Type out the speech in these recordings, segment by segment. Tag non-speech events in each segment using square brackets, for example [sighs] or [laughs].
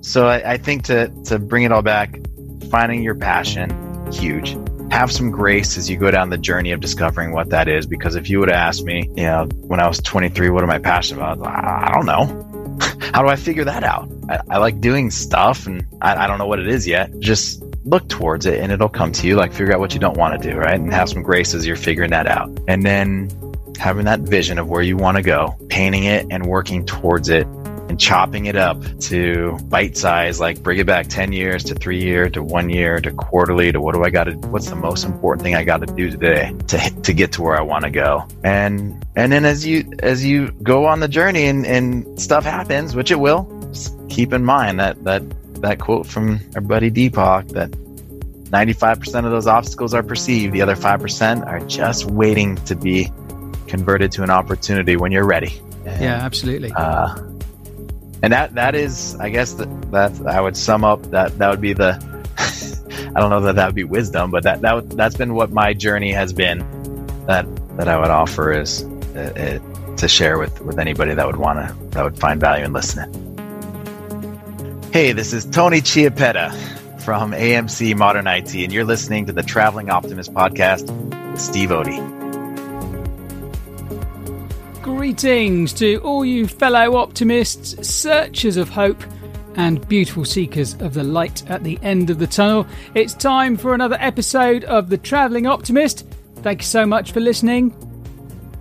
so I, I think to to bring it all back, finding your passion, huge. Have some grace as you go down the journey of discovering what that is. Because if you would have asked me, you know, when I was 23, what am I passionate about? I don't know. [laughs] How do I figure that out? I, I like doing stuff and I, I don't know what it is yet. Just look towards it and it'll come to you. Like figure out what you don't want to do, right? And have some grace as you're figuring that out. And then having that vision of where you want to go, painting it and working towards it and chopping it up to bite size, like bring it back 10 years to three year to one year to quarterly to what do I got to, what's the most important thing I got to do today to, to get to where I want to go. And, and then as you, as you go on the journey and, and stuff happens, which it will, keep in mind that, that, that quote from our buddy Deepak that 95% of those obstacles are perceived. The other 5% are just waiting to be converted to an opportunity when you're ready. And, yeah, absolutely. Uh, and that that is, I guess that, that I would sum up that that would be the. [laughs] I don't know that that would be wisdom, but that that that's been what my journey has been. That that I would offer is uh, uh, to share with with anybody that would want to that would find value in listening. Hey, this is Tony Chiappetta from AMC Modern IT, and you're listening to the Traveling Optimist podcast with Steve Odie. Greetings to all you fellow optimists, searchers of hope, and beautiful seekers of the light at the end of the tunnel. It's time for another episode of The Travelling Optimist. Thank you so much for listening.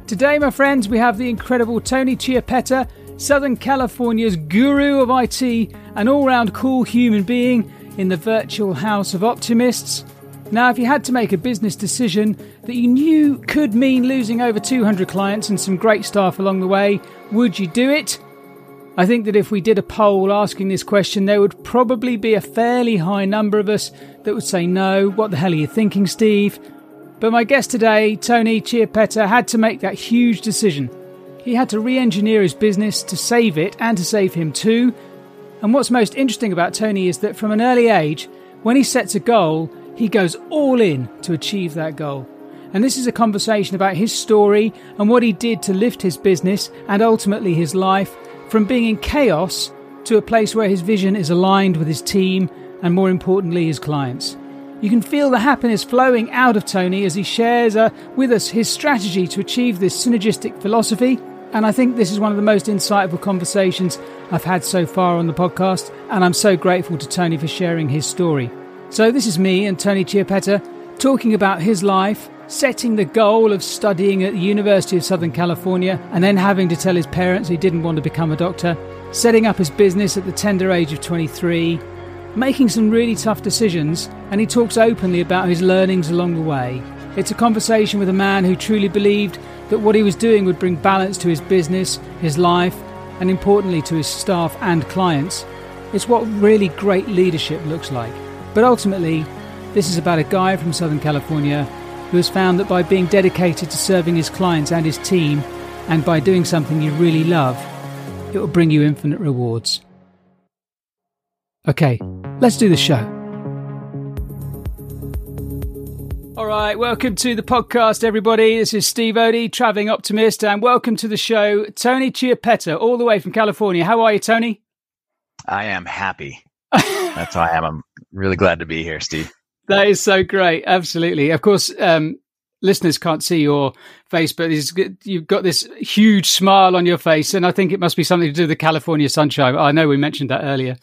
Today, my friends, we have the incredible Tony Chiappetta, Southern California's guru of IT, an all round cool human being in the virtual house of optimists. Now, if you had to make a business decision that you knew could mean losing over 200 clients and some great staff along the way, would you do it? I think that if we did a poll asking this question, there would probably be a fairly high number of us that would say no. What the hell are you thinking, Steve? But my guest today, Tony Chiappetta, had to make that huge decision. He had to re engineer his business to save it and to save him too. And what's most interesting about Tony is that from an early age, when he sets a goal, he goes all in to achieve that goal. And this is a conversation about his story and what he did to lift his business and ultimately his life from being in chaos to a place where his vision is aligned with his team and, more importantly, his clients. You can feel the happiness flowing out of Tony as he shares uh, with us his strategy to achieve this synergistic philosophy. And I think this is one of the most insightful conversations I've had so far on the podcast. And I'm so grateful to Tony for sharing his story. So, this is me and Tony Chiappetta talking about his life, setting the goal of studying at the University of Southern California, and then having to tell his parents he didn't want to become a doctor, setting up his business at the tender age of 23, making some really tough decisions, and he talks openly about his learnings along the way. It's a conversation with a man who truly believed that what he was doing would bring balance to his business, his life, and importantly to his staff and clients. It's what really great leadership looks like. But ultimately, this is about a guy from Southern California who has found that by being dedicated to serving his clients and his team, and by doing something you really love, it will bring you infinite rewards. Okay, let's do the show. All right, welcome to the podcast, everybody. This is Steve Odie, traveling optimist, and welcome to the show, Tony Chiappetta, all the way from California. How are you, Tony? I am happy. [laughs] That's how I am. I'm really glad to be here, Steve. That is so great. Absolutely. Of course, um, listeners can't see your face, but you've got this huge smile on your face, and I think it must be something to do with the California sunshine. I know we mentioned that earlier.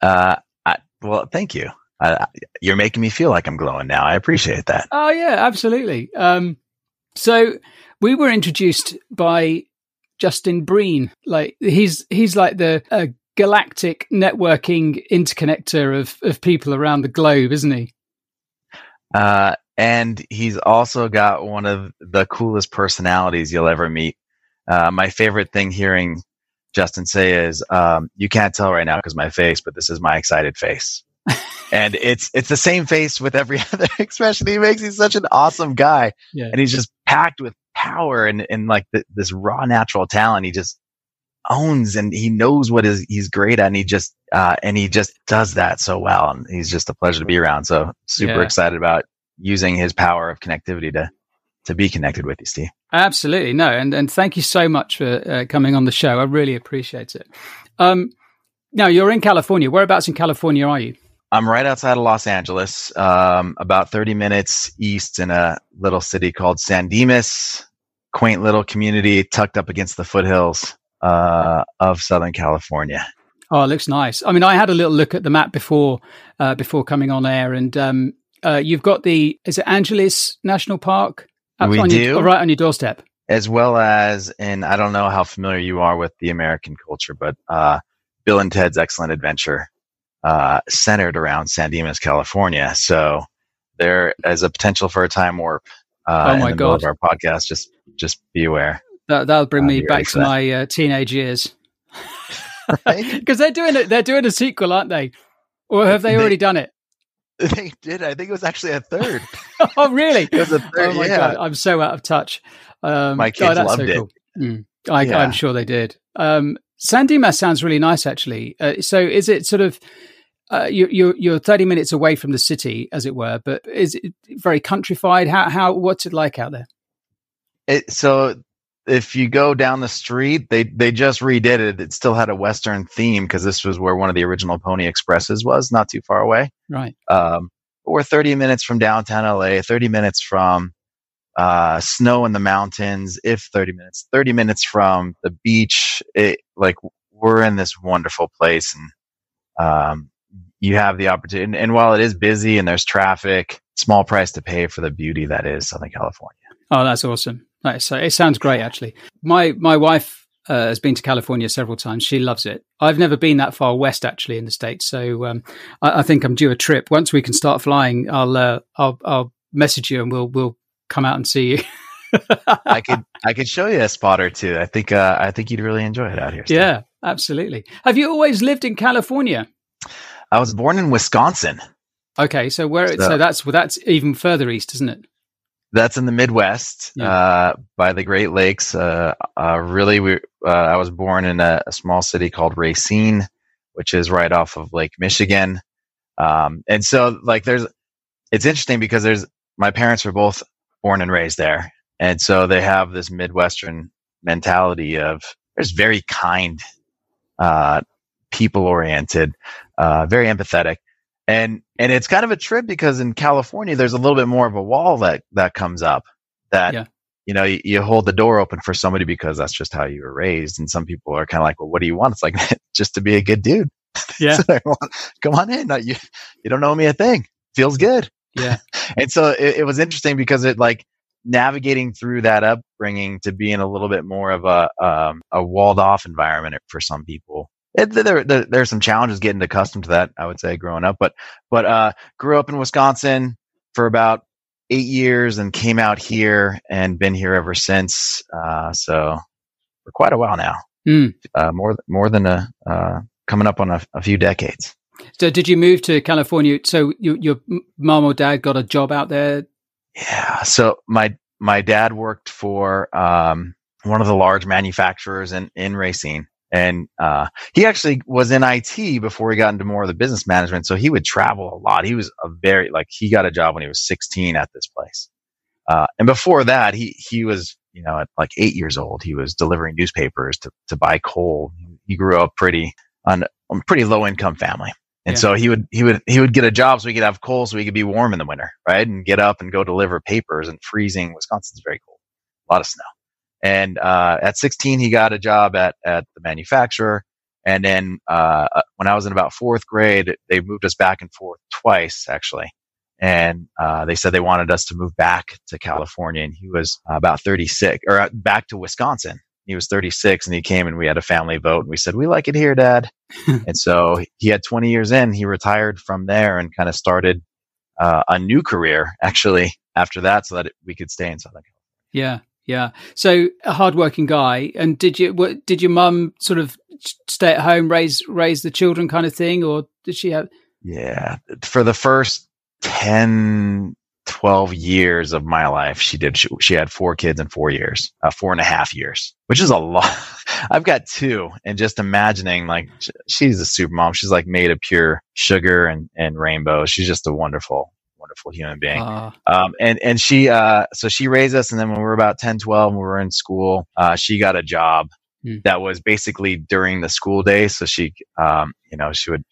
Uh, I, well, thank you. Uh, you're making me feel like I'm glowing now. I appreciate that. Oh yeah, absolutely. Um, so we were introduced by Justin Breen. Like he's he's like the uh, galactic networking interconnector of, of people around the globe, isn't he? Uh, and he's also got one of the coolest personalities you'll ever meet. Uh, my favorite thing hearing Justin say is, um, "You can't tell right now because my face, but this is my excited face." [laughs] and it's it's the same face with every [laughs] other expression he makes. He's such an awesome guy, yeah. and he's just packed with power and and like the, this raw natural talent. He just owns and he knows what is he's great at and he just uh, and he just does that so well and he's just a pleasure to be around so super yeah. excited about using his power of connectivity to to be connected with you steve absolutely no and and thank you so much for uh, coming on the show i really appreciate it um Now you're in California. Whereabouts in California are you? I'm right outside of Los Angeles, um, about 30 minutes east in a little city called San Dimas, quaint little community tucked up against the foothills uh, of Southern California. Oh, it looks nice. I mean, I had a little look at the map before uh, before coming on air, and um, uh, you've got the is it Angeles National Park? we on do your, right on your doorstep, as well as, and I don't know how familiar you are with the American culture, but uh, Bill and Ted's Excellent Adventure, uh, centered around San Dimas, California. So there is a potential for a time warp. Uh, oh my in the god! Of our podcast, just just be aware. That that'll bring me back to my uh, teenage years. [laughs] Because [laughs] they're doing it. They're doing a sequel, aren't they? Or have they, they already done it? [laughs] They did. I think it was actually a third. oh, really? It was a third. Oh my yeah. god, I'm so out of touch. Um, my kids oh, loved so it. Cool. Mm. I, am sure they did. Um, San Dimas sounds really nice, actually. Uh, so, is it sort of uh, you, you're you're 30 minutes away from the city, as it were, but is it very countrified? How how what's it like out there? It, so if you go down the street, they they just redid it. It still had a western theme because this was where one of the original Pony Expresses was, not too far away. Right. Um, we're 30 minutes from downtown LA, 30 minutes from uh, snow in the mountains, if 30 minutes, 30 minutes from the beach. It, like we're in this wonderful place, and um, you have the opportunity. And, and while it is busy and there's traffic, small price to pay for the beauty that is Southern California. Oh, that's awesome. Nice. It sounds great, actually. My my wife uh, has been to California several times. She loves it. I've never been that far west, actually, in the states. So um, I, I, think I'm due a trip. Once we can start flying, I'll uh, I'll, I'll message you and we'll we'll come out and see you. I [laughs] could I could show you a spot or two. I think uh, I think you'd really enjoy it out here. Still. Yeah, absolutely. Have you always lived in California? I was born in Wisconsin. Okay, so where so, so that's well, that's even further east, isn't it? That's in the Midwest, yeah. uh, by the Great Lakes. Uh, uh, really, we uh, I was born in a, a, small city called Racine, which is right off of Lake Michigan. Um, and so, like, there's it's interesting because there's my parents were both born and raised there, and so they have this Midwestern mentality of there's very kind, uh, people oriented, uh, very empathetic and and it's kind of a trip because in California there's a little bit more of a wall that that comes up that yeah. you know you, you, hold the door open for somebody because that's just how you were raised. And some people are kind of like well what do you want? It's like [laughs] just to be a good dude. [laughs] Yeah. Come on in. You you don't know me a thing. Feels good. Yeah. [laughs] And so it, it was interesting because it like navigating through that upbringing to be in a little bit more of a um, a walled off environment for some people it, there, there, there's some challenges getting accustomed to that. I would say growing up, but but uh, grew up in Wisconsin for about eight years and came out here and been here ever since. Uh, so for quite a while now, mm. uh, more more than a uh, coming up on a, a, few decades. So did you move to California? So you, your mom or dad got a job out there? Yeah. So my my dad worked for um, one of the large manufacturers in in Racine and uh, he actually was in IT before he got into more of the business management. So he would travel a lot. He was a very like he got a job when he was 16 at this place, uh, and before that, he he was you know at like eight years old, he was delivering newspapers to to buy coal. He grew up pretty on a pretty low income family. And yeah. so he would he would he would get a job so he could have coal so he could be warm in the winter, right? And get up and go deliver papers and freezing. Wisconsin's very cold, a lot of snow. And uh, at 16, he got a job at, at the manufacturer. And then uh, uh, when I was in about fourth grade, they moved us back and forth twice, actually. And uh, they said they wanted us to move back to California. And he was about 36, or uh, back to Wisconsin. He was 36 and he came and we had a family vote. And we said, We like it here, Dad. [laughs] and so he had 20 years in. He retired from there and kind of started uh, a new career, actually, after that, so that we could stay in Southern California. Yeah. Yeah. So a hardworking guy. And did you what, did your mum sort of stay at home, raise raise the children, kind of thing, or did she have? Yeah, for the first 10, 12 years of my life, she did. She, she had four kids in four years, uh, four and a half years, which is a lot. [laughs] I've got two, and just imagining like she's a super mom. She's like made of pure sugar and and rainbow. She's just a wonderful wonderful human being. Uh, um, and and she uh, so she raised us, and then when we were about 10, 12, and we were in school, uh, she got a job mm. that was basically during the school day. So she, um, you know, she would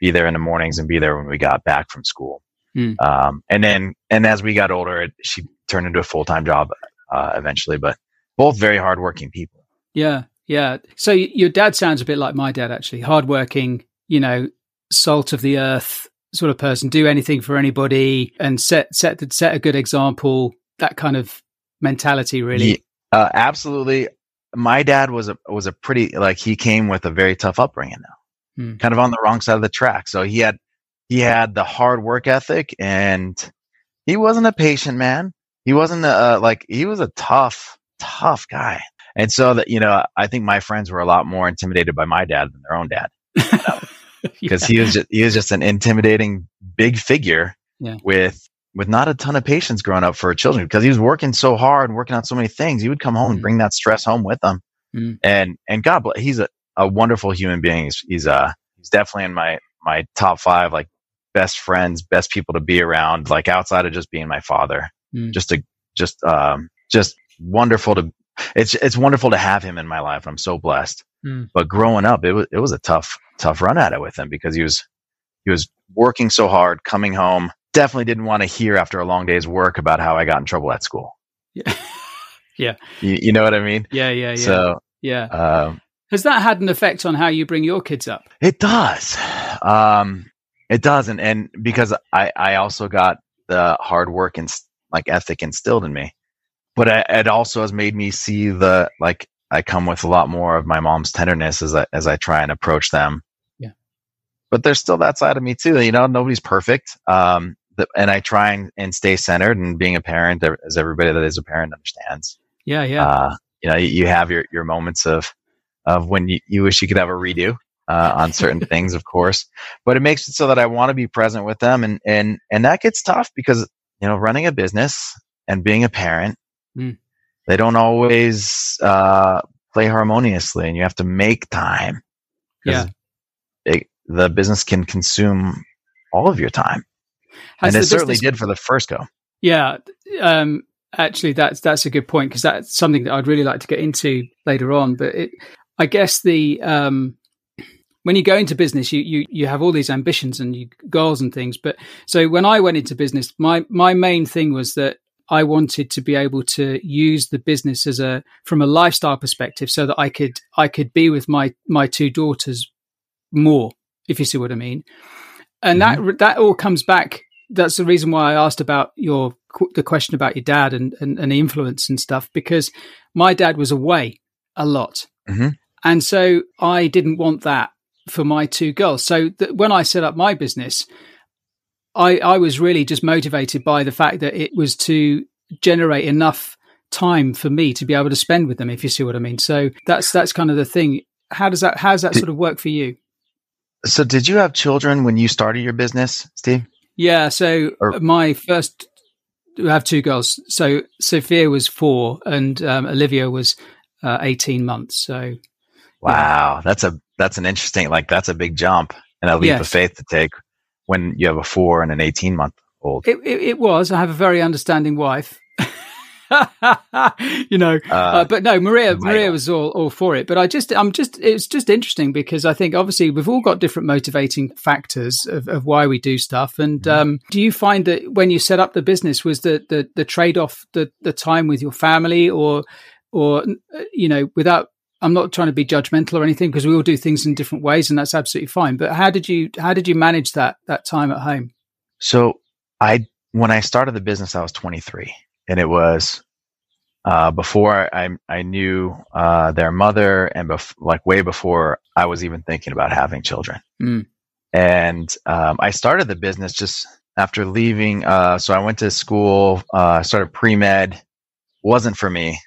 be there in the mornings and be there when we got back from school. Mm. Um, and then, and as we got older, it, she turned into a full time job uh, eventually. But both very hardworking people. Yeah, yeah. So your dad sounds a bit like my dad, actually. Hardworking, you know, salt of the earth sort of person. Do anything for anybody and set set set a good example. That kind of mentality, really. Yeah, uh, absolutely. My dad was a was a pretty like he came with a very tough upbringing now, hmm. kind of on the wrong side of the track. So he had he had the hard work ethic, and he wasn't a patient man. He wasn't a, like he was a tough tough guy. And so that you know, I think my friends were a lot more intimidated by my dad than their own dad. [laughs] [laughs] Because yeah. he was just, he was just an intimidating big figure yeah. with with not a ton of patience growing up for children because he was working so hard and working on so many things. He would come home mm. and bring that stress home with him. Mm. And and God bless, he's a, a wonderful human being. He's, he's uh he's definitely in my my top five like best friends, best people to be around. Like outside of just being my father, mm. just to just um just wonderful to it's it's wonderful to have him in my life. I'm so blessed. Mm. But growing up, it was it was a tough tough run at it with him because he was he was working so hard, coming home. Definitely didn't want to hear after a long day's work about how I got in trouble at school. Yeah, [laughs] yeah. You, you know what I mean? Yeah, yeah, yeah. So yeah. Um, Has that had an effect on how you bring your kids up? It does. Um, it does, and and because I I also got the hard work and like ethic instilled in me but it also has made me see the like I come with a lot more of my mom's tenderness as I as I try and approach them. But there's still that side of me too. You know, nobody's perfect. Um, and I try and, and stay centered and being a parent, as everybody that is a parent understands. Yeah, yeah. Uh, you know, you, have your your moments of of when you, you wish you could have a redo uh, on certain [laughs] things, of course. But it makes it so that I want to be present with them, and and and that gets tough because you know, running a business and being a parent Mm. They don't always uh, play harmoniously, and you have to make time. Yeah, the business can consume all of your time, Has and it certainly did for the first go. Yeah, um, actually, that's that's a good point because that's something that I'd really like to get into later on. But it, I guess the um, when you go into business, you you you have all these ambitions and you, goals and things. But so when I went into business, my my main thing was that I wanted to be able to use the business as a from a lifestyle perspective so that I could I could be with my my two daughters more if you see what I mean and mm-hmm. that that all comes back that's the reason why I asked about your the question about your dad and and, and the influence and stuff because my dad was away a lot mm-hmm. and so I didn't want that for my two girls so th- when I set up my business I, I was really just motivated by the fact that it was to generate enough time for me to be able to spend with them, if you see what I mean. So that's that's kind of the thing. How does that how does that did, sort of work for you? So did you have children when you started your business, Steve? Yeah. So or, my first we have two girls. So Sophia was four and um, Olivia was uh, eighteen months. So wow, yeah. that's a that's an interesting like that's a big jump and a leap yes. of faith to take when you have a four and an 18 month old. It, it, it, was. I have a very understanding wife. [laughs] you know, uh, uh, but no, Maria, Maria was all, all for it. But I just, I'm just, it's just interesting because I think obviously we've all got different motivating factors of, of why we do stuff. And mm-hmm. um, do you find that when you set up the business, was the the, the trade off the the time with your family, or or uh, you know, without I'm not trying to be judgmental or anything because we all do things in different ways, and that's absolutely fine. But how did you how did you manage that that time at home? So I when I started the business, I was 23, and it was uh, before I I knew uh, their mother, and bef- like way before I was even thinking about having children. Mm. And um, I started the business just after leaving. Uh, so I went to school, uh, started pre med. wasn't for me.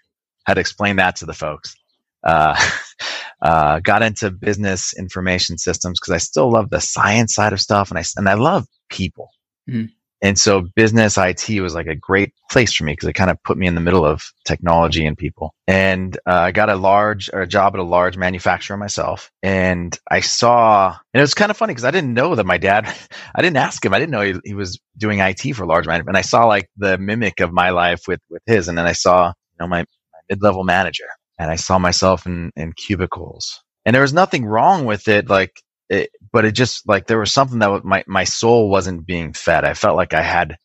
Had to explain that to the folks uh, [laughs] uh, got into business information systems because I still love the science side of stuff, and I and I love people. Mm. And so business IT was like a great place for me because it kind of put me in the middle of technology and people. And uh, I got a large or a job at a large manufacturer myself. And I saw, and it was kind of funny because I didn't know that my dad, [laughs] I didn't ask him. I didn't know he, he was doing IT for a large manufacturer. And I saw like the mimic of my life with, with his. And then I saw, you know, my, my mid-level manager and I saw myself in, in cubicles and there was nothing wrong with it. Like, it, but it just like there was something that my, my soul wasn't being fed. I felt like I had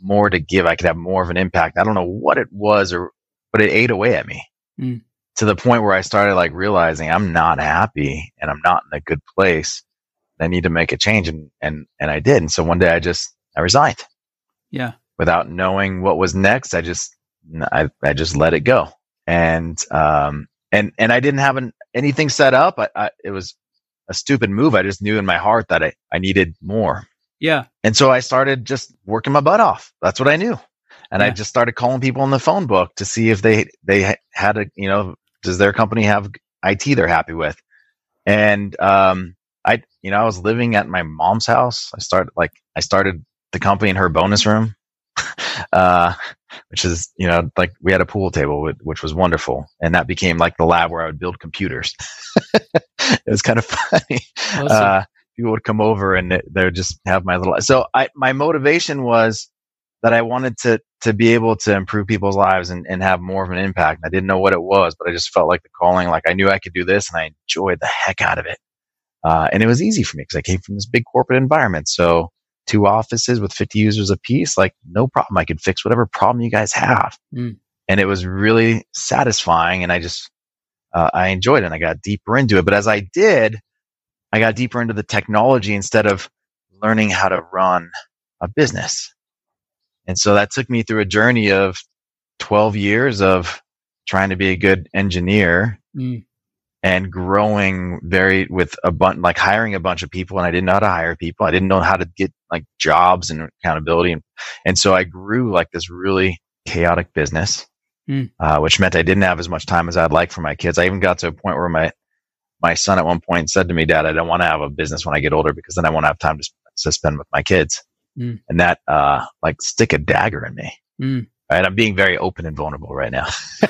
more to give. I could have more of an impact. I don't know what it was or, but it ate away at me mm. to the point where I started like realizing I'm not happy and I'm not in a good place. I need to make a change. And, and, and I did. And so one day I just, I resigned. Yeah. Without knowing what was next, I just, I, I just let it go. And, um, and, and I didn't have an, anything set up. I, I, it was a stupid move. I just knew in my heart that I, I needed more. Yeah. And so I started just working my butt off. That's what I knew. And yeah. I just started calling people in the phone book to see if they, they had a, you know, does their company have IT they're happy with? And, um, I, you know, I was living at my mom's house. I started like, I started the company in her bonus room. [laughs] uh, which is, you know, like we had a pool table, which was wonderful. And that became like the lab where I would build computers. [laughs] it was kind of funny. Awesome. Uh, people would come over and they would just have my little, so I, my motivation was that I wanted to, to be able to improve people's lives and, and have more of an impact. I didn't know what it was, but I just felt like the calling, like I knew I could do this and I enjoyed the heck out of it. Uh, and it was easy for me because I came from this big corporate environment. So two offices with 50 users a piece, like no problem. I could fix whatever problem you guys have. Mm. And it was really satisfying. And I just, uh, I enjoyed it and I got deeper into it. But as I did, I got deeper into the technology instead of learning how to run a business. And so that took me through a journey of 12 years of trying to be a good engineer mm and growing very with a bunch, like hiring a bunch of people and I didn't know how to hire people. I didn't know how to get like jobs and accountability. And, and so I grew like this really chaotic business, mm. uh, which meant I didn't have as much time as I'd like for my kids. I even got to a point where my, my son at one point said to me, dad, I don't want to have a business when I get older because then I won't have time to, to spend with my kids. Mm. And that, uh, like stick a dagger in me. Mm. Right. I'm being very open and vulnerable right now. [laughs]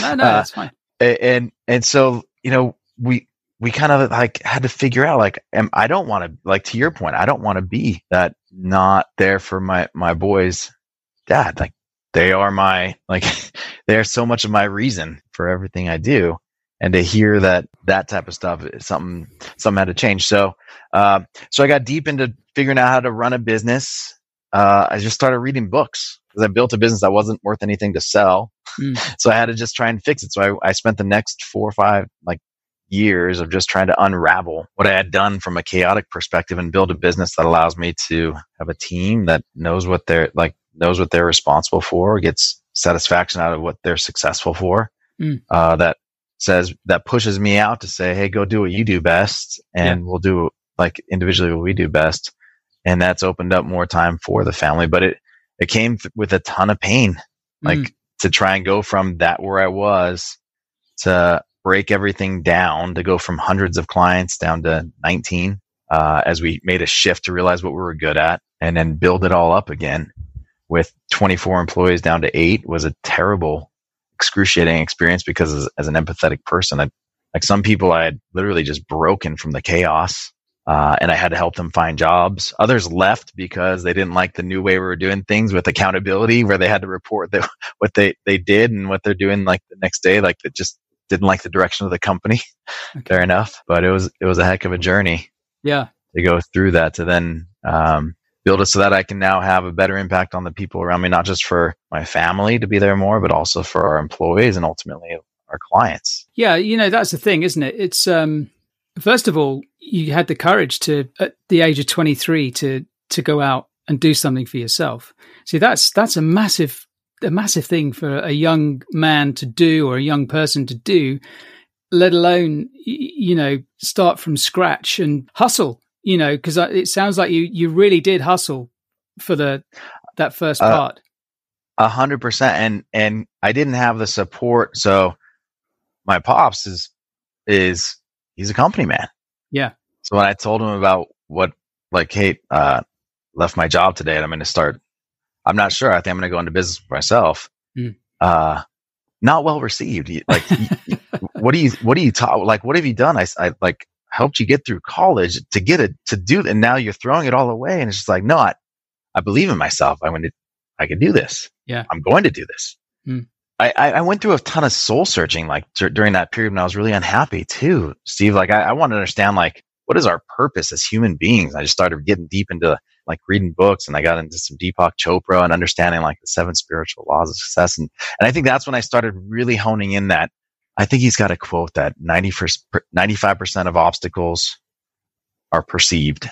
no, no, [laughs] that's fine. And, and so you know, we, we kind of like had to figure out like, am, I don't want to, like to your point, I don't want to be that not there for my, my boys dad. Like they are my, like, [laughs] they are so much of my reason for everything I do. And to hear that, that type of stuff, something, something had to change. So, uh, so I got deep into figuring out how to run a business. Uh, I just started reading books because I built a business that wasn't worth anything to sell. Mm. [laughs] So I had to just try and fix it. So I, I spent the next four or five like years of just trying to unravel what I had done from a chaotic perspective and build a business that allows me to have a team that knows what they're like, knows what they're responsible for, gets satisfaction out of what they're successful for. Mm. Uh, that says, that pushes me out to say, Hey, go do what you do best and yeah. we'll do like individually what we do best. And that's opened up more time for the family, but it, it came th- with a ton of pain. Like mm to try and go from that where I was to break everything down to go from hundreds of clients down to 19 uh, as we made a shift to realize what we were good at and then build it all up again with 24 employees down to eight was a terrible excruciating experience because as, as an empathetic person I, like some people i had literally just broken from the chaos uh, and I had to help them find jobs. Others left because they didn't like the new way we were doing things with accountability, where they had to report that [laughs] what they, they did and what they're doing like the next day. Like they just didn't like the direction of the company. [laughs] Okay. Fair enough, but it was it was a heck of a journey. Yeah, to go through that to then um, build it so that I can now have a better impact on the people around me, not just for my family to be there more, but also for our employees and ultimately our clients. Yeah, you know that's the thing, isn't it? It's um First of all, you had the courage to, at the age of 23, to to go out and do something for yourself. See, that's that's a massive a massive thing for a young man to do or a young person to do, let alone you know start from scratch and hustle. You know, because it sounds like you you really did hustle for the that first uh, part. A hundred percent, and and I didn't have the support. So my pops is is he's a company man. Yeah. So when I told him about what, like, hey, uh, left my job today and I'm going to start, I'm not sure. I think I'm going to go into business myself. Mm. Uh, not well received. Like, what do you, what do you talk? Like, what have you done? I, I like helped you get through college to get it, to do it. And now you're throwing it all away. And it's just like, no, I, I believe in myself. I want to, I can do this. Yeah. I'm going to do this. Mm. I, I went through a ton of soul searching like during that period when I was really unhappy too, Steve. Like I, I want to understand like what is our purpose as human beings. I just started getting deep into like reading books and I got into some Deepak Chopra and understanding like the seven spiritual laws of success. And, and I think that's when I started really honing in that I think he's got a quote that 90 95% of obstacles are perceived.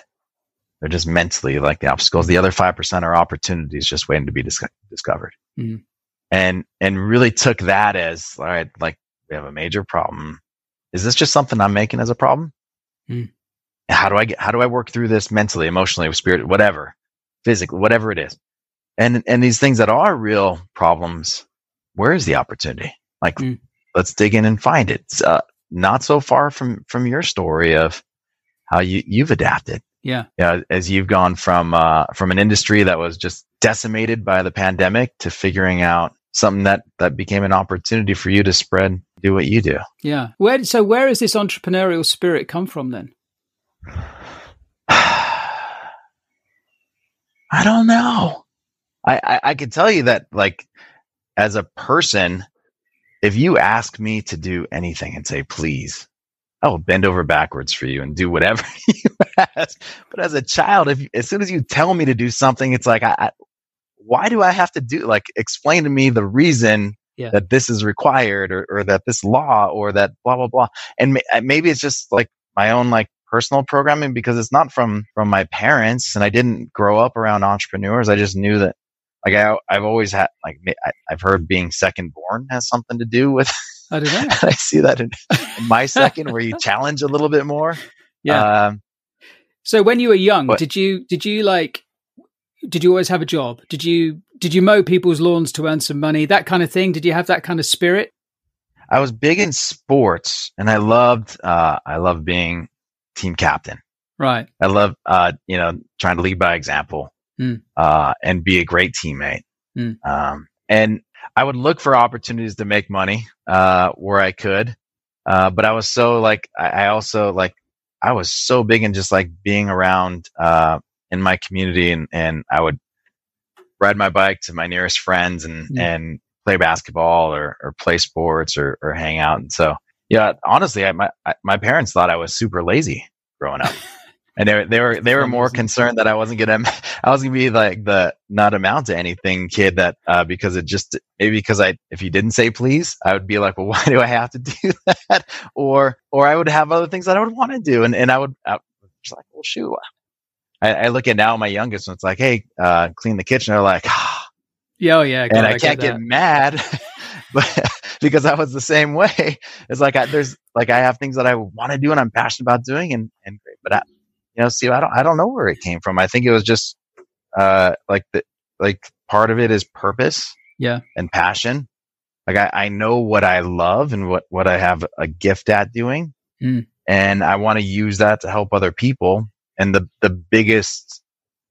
They're just mentally like the obstacles. The other 5% are opportunities just waiting to be dis- discovered. Mm-hmm. And, and really took that as, all right, like we have a major problem. Is this just something I'm making as a problem? Mm. How do I get, how do I work through this mentally, emotionally, spirit, whatever, physically, whatever it is? And, and these things that are real problems, where is the opportunity? Like, mm. let's dig in and find it. Uh, not so far from, from your story of how you, you've adapted. Yeah. Yeah. As you've gone from, uh, from an industry that was just decimated by the pandemic to figuring out something that, that became an opportunity for you to spread, do what you do. Yeah. Where, so where has this entrepreneurial spirit come from then? [sighs] I don't know. I, I, I can tell you that, like, as a person, if you ask me to do anything and say, please, I will bend over backwards for you and do whatever [laughs] you ask. But as a child, if as soon as you tell me to do something, it's like, I, I why do I have to do, like, explain to me the reason yeah. that this is required or, or that this law or that blah, blah, blah. And may, maybe it's just like my own, like, personal programming because it's not from from my parents and I didn't grow up around entrepreneurs. I just knew that like I I've always had like I, have heard being second born has something to do with. [laughs] I do I see that in, in, my [laughs] second where you challenge a little bit more. Yeah. Um, so when you were young, but, did you did you like did you always have a job? Did you did you mow people's lawns to earn some money? That kind of thing. Did you have that kind of spirit? I was big in sports, and I loved uh, I loved being team captain. Right. I love, uh, you know, trying to lead by example mm. uh, and be a great teammate. Mm. Um, and I would look for opportunities to make money uh, where I could. Uh, but I was so like, I, I, also like, I was so big in just like being around uh, in my community and, and I would ride my bike to my nearest friends and, mm. and play basketball or, or play sports or, or hang out. And so yeah, honestly, I, my I, my parents thought I was super lazy growing up, [laughs] and they were they were they were more concerned that I wasn't gonna [laughs] I was gonna be like the not amount to anything kid that uh, because it just maybe because I if you didn't say please, I would be like, well, [laughs] why do I have to do that? Or or I would have other things that I would want to do, and and I would I was like, well, shoot. I, I, look at now my youngest, and it's like, hey, uh, clean the kitchen. They're like, ah. yeah, oh yeah, and I, I can't get, get mad, [laughs] but because I was the same way. It's like I, there's like I have things that I want to do and I'm passionate about doing, and and great. But I, you know, see, I don't I don't know where it came from. I think it was just uh like the like part of it is purpose, yeah, and passion. Like I, I know what I love and what what I have a gift at doing, mm. and I want to use that to help other people. And the the biggest,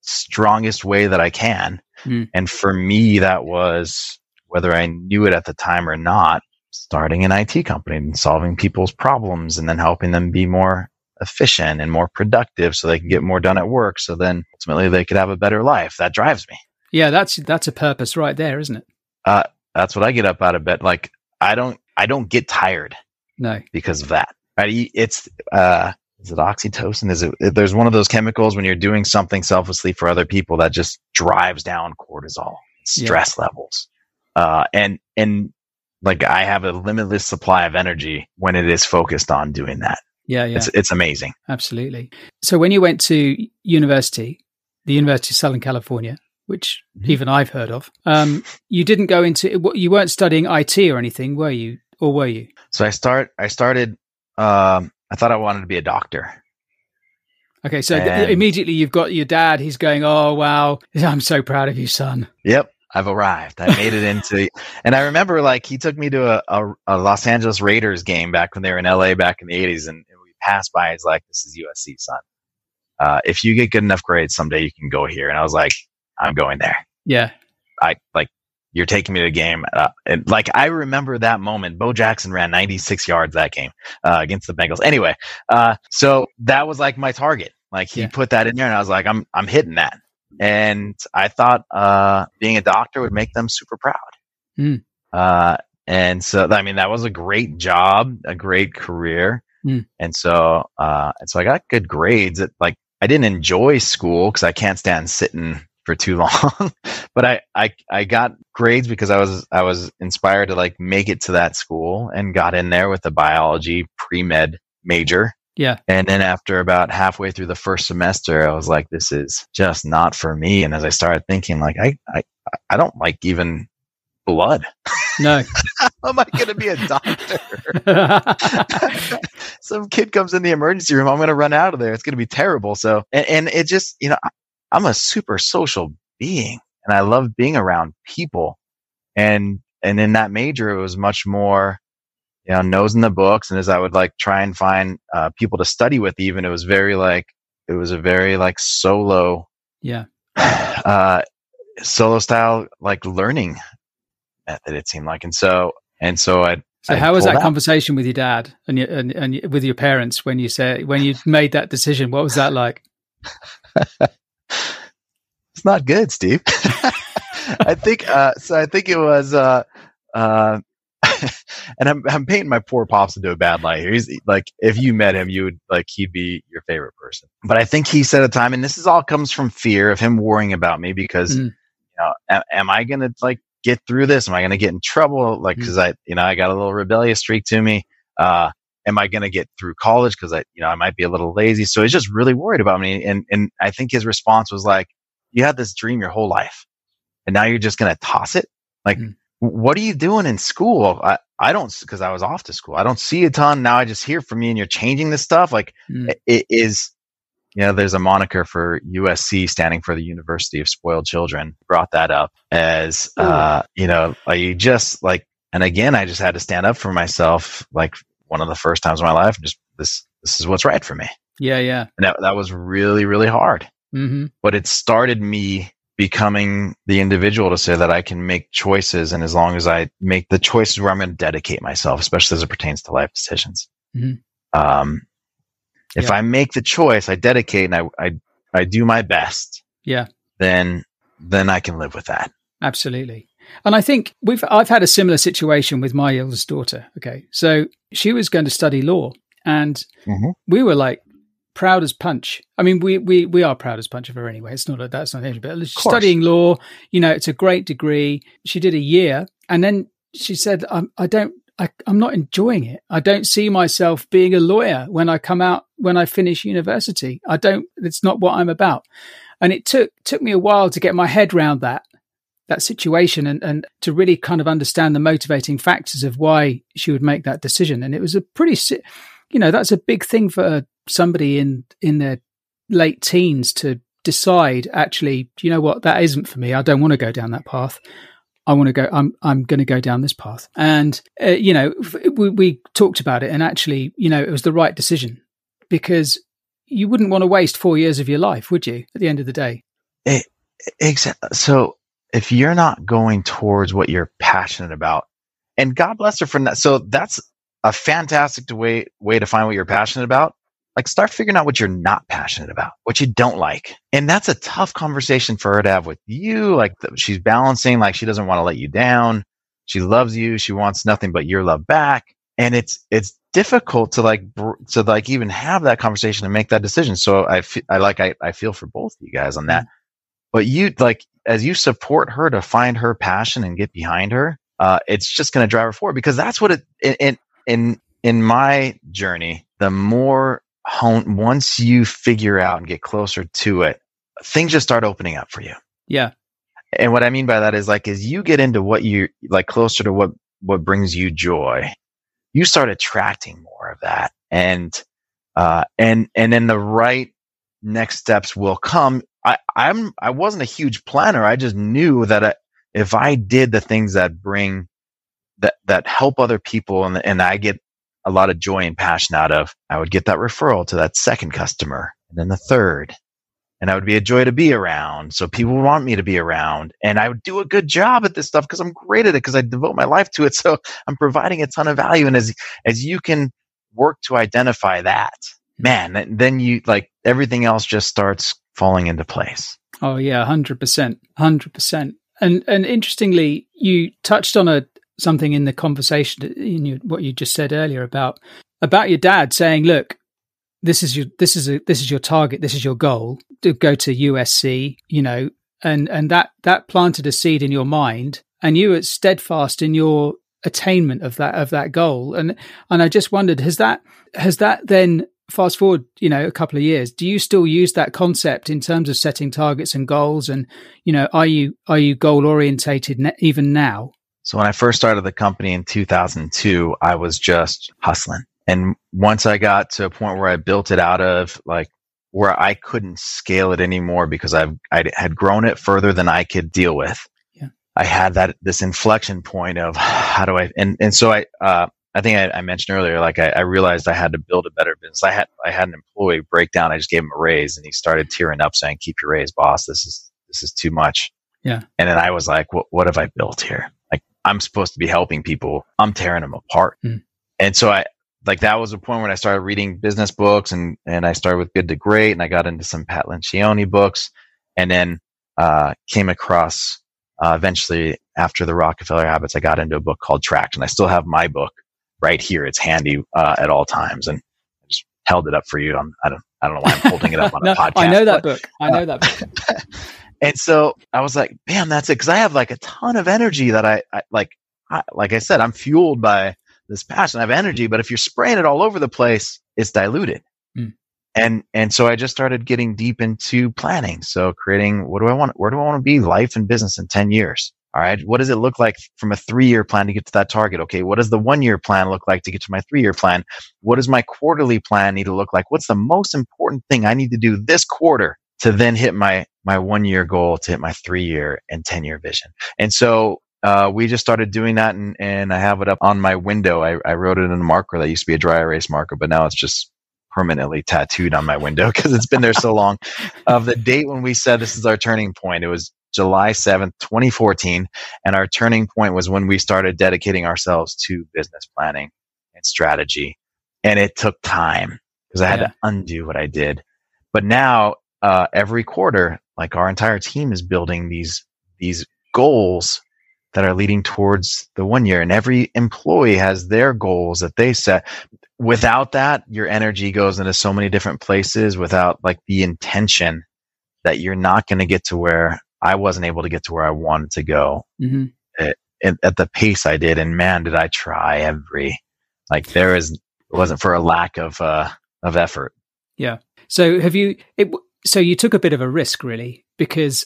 strongest way that I can. Mm. And for me, that was whether I knew it at the time or not, starting an IT company and solving people's problems and then helping them be more efficient and more productive so they can get more done at work. So then ultimately they could have a better life. That drives me. Yeah, that's that's a purpose right there, isn't it? Uh, that's what I get up out of bed. Like I don't I don't get tired. No, because of that. Right? It's uh, is it oxytocin? Is it? There's one of those chemicals when you're doing something selflessly for other people that just drives down cortisol, stress yeah. levels. Uh, and, and like I have a limitless supply of energy when it is focused on doing that. Yeah, yeah. It's, it's amazing. Absolutely. So when you went to university, the University of Southern California, which mm-hmm. even I've heard of, um, you didn't go into, you weren't studying IT or anything, were you? Or were you? So I start, I started, um, I thought I wanted to be a doctor. Okay, so th- immediately you've got your dad. He's going, "Oh wow, [laughs] I'm so proud of you, son." Yep, I've arrived. I made it into, [laughs] and I remember like he took me to a, a, a, Los Angeles Raiders game back when they were in LA back in the 80s, and, and we passed by. He's like, "This is USC, son. Uh, if you get good enough grades, someday you can go here." And I was like, "I'm going there." Yeah. I like you're taking me to the game. Uh, and like I remember that moment. Bo Jackson ran 96 yards that game uh, against the Bengals. Anyway, uh, so that was like my target. Like he yeah. put that in there, and I was like, I'm I'm hitting that. And I thought uh, being a doctor would make them super proud. Mm. Uh, and so, I mean, that was a great job, a great career. Mm. And so, uh, and so I got good grades. It, like, I didn't enjoy school because I can't stand sitting for too [laughs] long, but I, I, I got grades because I was, I was inspired to like make it to that school and got in there with a biology pre med major. Yeah. And then after about halfway through the first semester, I was like, this is just not for me. And as I started thinking, like, I, I, I don't like even blood. No. [laughs] How am I going to be a doctor? [laughs] Some kid comes in the emergency room. I'm going to run out of there. It's going to be terrible. So, and, and it just, you know, I'm a super social being and I love being around people. And, and in that major, it was much more, you know, nose in the books. And as I would like try and find uh, people to study with, even it was very like, it was a very like solo, yeah, [sighs] uh, solo style, like learning method, it seemed like. And so, and so I, so I how was that out. conversation with your dad and, your, and and with your parents when you said when you made that decision? What was that like? [laughs] it's not good, Steve. [laughs] I think uh, so. I think it was, uh, uh, [laughs] and I'm I'm painting my poor pops into a bad light here. He's like, if you met him, you would like he'd be your favorite person. But I think he said at a time, and this is all comes from fear of him worrying about me because Mhm. you know, am, am I gonna like get through this? Am I gonna get in trouble? Like, Mm. because I you know I got a little rebellious streak to me. Uh, am I going to get through college? Because I, you know, I might be a little lazy. So he's just really worried about me. And and I think his response was like, "You had this dream your whole life, and now you're just going to toss it. Like, Mm. what are you doing in school? I I don't because I was off to school. I don't see a ton. Now I just hear from you, and you're changing this stuff. Like, Mm. it, it is." You know, there's a moniker for USC standing for the University of Spoiled Children. Brought that up as, uh, you know, are you just like, and again, I just had to stand up for myself, like one of the first times in my life. Just this, this is what's right for me, Yeah, yeah. and that that was really, really hard. Hmm But it started me becoming the individual to say that I can make choices, and as long as I make the choices where I'm going to dedicate myself, especially as it pertains to life decisions. Mhm. Um, if Yeah. I make the choice, I dedicate and I, I, I do my best, Yeah. then, then I can live with that. Absolutely. And I think we've I've had a similar situation with my eldest daughter. Okay. So she was going to study law and Mhm. we were like proud as punch. I mean, we we we are proud as punch of her anyway. It's not a, that's not it, but studying law, you know, it's a great degree. She did a year and then she said, I'm, I don't, I, I'm not enjoying it. I don't see myself being a lawyer when I come out, when I finish university. I don't, it's not what I'm about. And it took, took me a while to get my head around that that situation and, and to really kind of understand the motivating factors of why she would make that decision. And it was a pretty, you know, that's a big thing for somebody in in their late teens to decide. Actually, you know what, that isn't for me. I don't want to go down that path. I want to go. I'm I'm going to go down this path. And uh, you know, we, we talked about it, and actually, you know, it was the right decision because you wouldn't want to waste four years of your life, would you? At the end of the day, Exactly. So if you're not going towards what you're passionate about, and God bless her for that. So that's a fantastic way way to find what you're passionate about. Like start figuring out what you're not passionate about, what you don't like. And that's a tough conversation for her to have with you. Like th- she's balancing, like she doesn't want to let you down. She loves you. She wants nothing but your love back. And it's, it's difficult to like, br- to like even have that conversation and make that decision. So I, fe- I like, I, I feel for both of you guys on that. But you like, as you support her to find her passion and get behind her, uh, it's just going to drive her forward because that's what it, in, in, in, in my journey, the more hone, once you figure out and get closer to it, things just start opening up for you. yeah, And what I mean by that is like, as you get into what you like closer to what, what brings you joy, you start attracting more of that. And, uh, and, and then the right next steps will come. I, I'm, I wasn't a huge planner. I just knew that I, if I did the things that bring, that, that help other people and, and I get a lot of joy and passion out of, I would get that referral to that second customer and then the third and I would be a joy to be around. So people want me to be around and I would do a good job at this stuff because I'm great at it because I devote my life to it. [laughs] So I'm providing a ton of value. And as, as you can work to identify that, man, then you like everything else just starts falling into place. Oh yeah, hundred percent, hundred percent. And and interestingly, you touched on a something in the conversation in you, what you just said earlier about about your dad saying, "Look, this is your this is a this is your target, this is your goal to go to USC." You know, and and that that planted a seed in your mind, and you were steadfast in your attainment of that of that goal. And and I just wondered, has that has that then fast forward, you know, a couple of years, do you still use that concept in terms of setting targets and goals? And you know, are you are you goal orientated ne- even now? So when I first started the company in 2002, I was just hustling. And once I got to a point where I built it out of like where I couldn't scale it anymore because I've I had grown it further than I could deal with. Yeah. I had that this inflection point of how do I and and so I uh, I think I, I, mentioned earlier, like I, I, realized I had to build a better business. I had I had an employee break down. I just gave him a raise, and he started tearing up, saying, "Keep your raise, boss. This is this is too much." Yeah. And then I was like, "What what have I built here? I'm supposed to be helping people. I'm tearing them apart." Mm. And so I like that was a point when I started reading business books, and and I started with Good to Great, and I got into some Pat Lencioni books, and then uh, came across uh, eventually after the Rockefeller Habits, I got into a book called Traction. I still have my book right here. It's handy uh, at all times, and I just held it up for you. I'm, I don't I don't know why I'm holding it up on [laughs] no, a podcast. I know that but, book. I know that book. [laughs] and so I was like, "Bam, that's it." Because I have like a ton of energy that I, I like. I, like I said, I'm fueled by this passion. I have energy, but if you're spraying it all over the place, it's diluted. Mm. And and so I just started getting deep into planning. So creating what do I want? Where do I want to be? Life and business in ten years. All right. What does it look like from a three year plan to get to that target? Okay. What does the one year plan look like to get to my three year plan? What does my quarterly plan need to look like? What's the most important thing I need to do this quarter to then hit my, my one year goal to hit my three year and 10 year vision? And so, uh, we just started doing that and, and I have it up on my window. I, I wrote it in a marker that used to be a dry erase marker, but now it's just permanently tattooed on my window [laughs] because it's been there so long. Of the date when we said this is our turning point, it was July 7th, 2014. And our turning point was when we started dedicating ourselves to business planning and strategy. And it took time because I had yeah. to undo what I did. But now, uh, every quarter, like our entire team is building these, these goals that are leading towards the one year and every employee has their goals that they set without that your energy goes into so many different places without like the intention that you're not going to get to where I wasn't able to get to where I wanted to go mm-hmm. at, at, the pace I did. And man, did I try every, like there is, it wasn't for a lack of, uh, of effort. Yeah. So have you, it, so you took a bit of a risk really because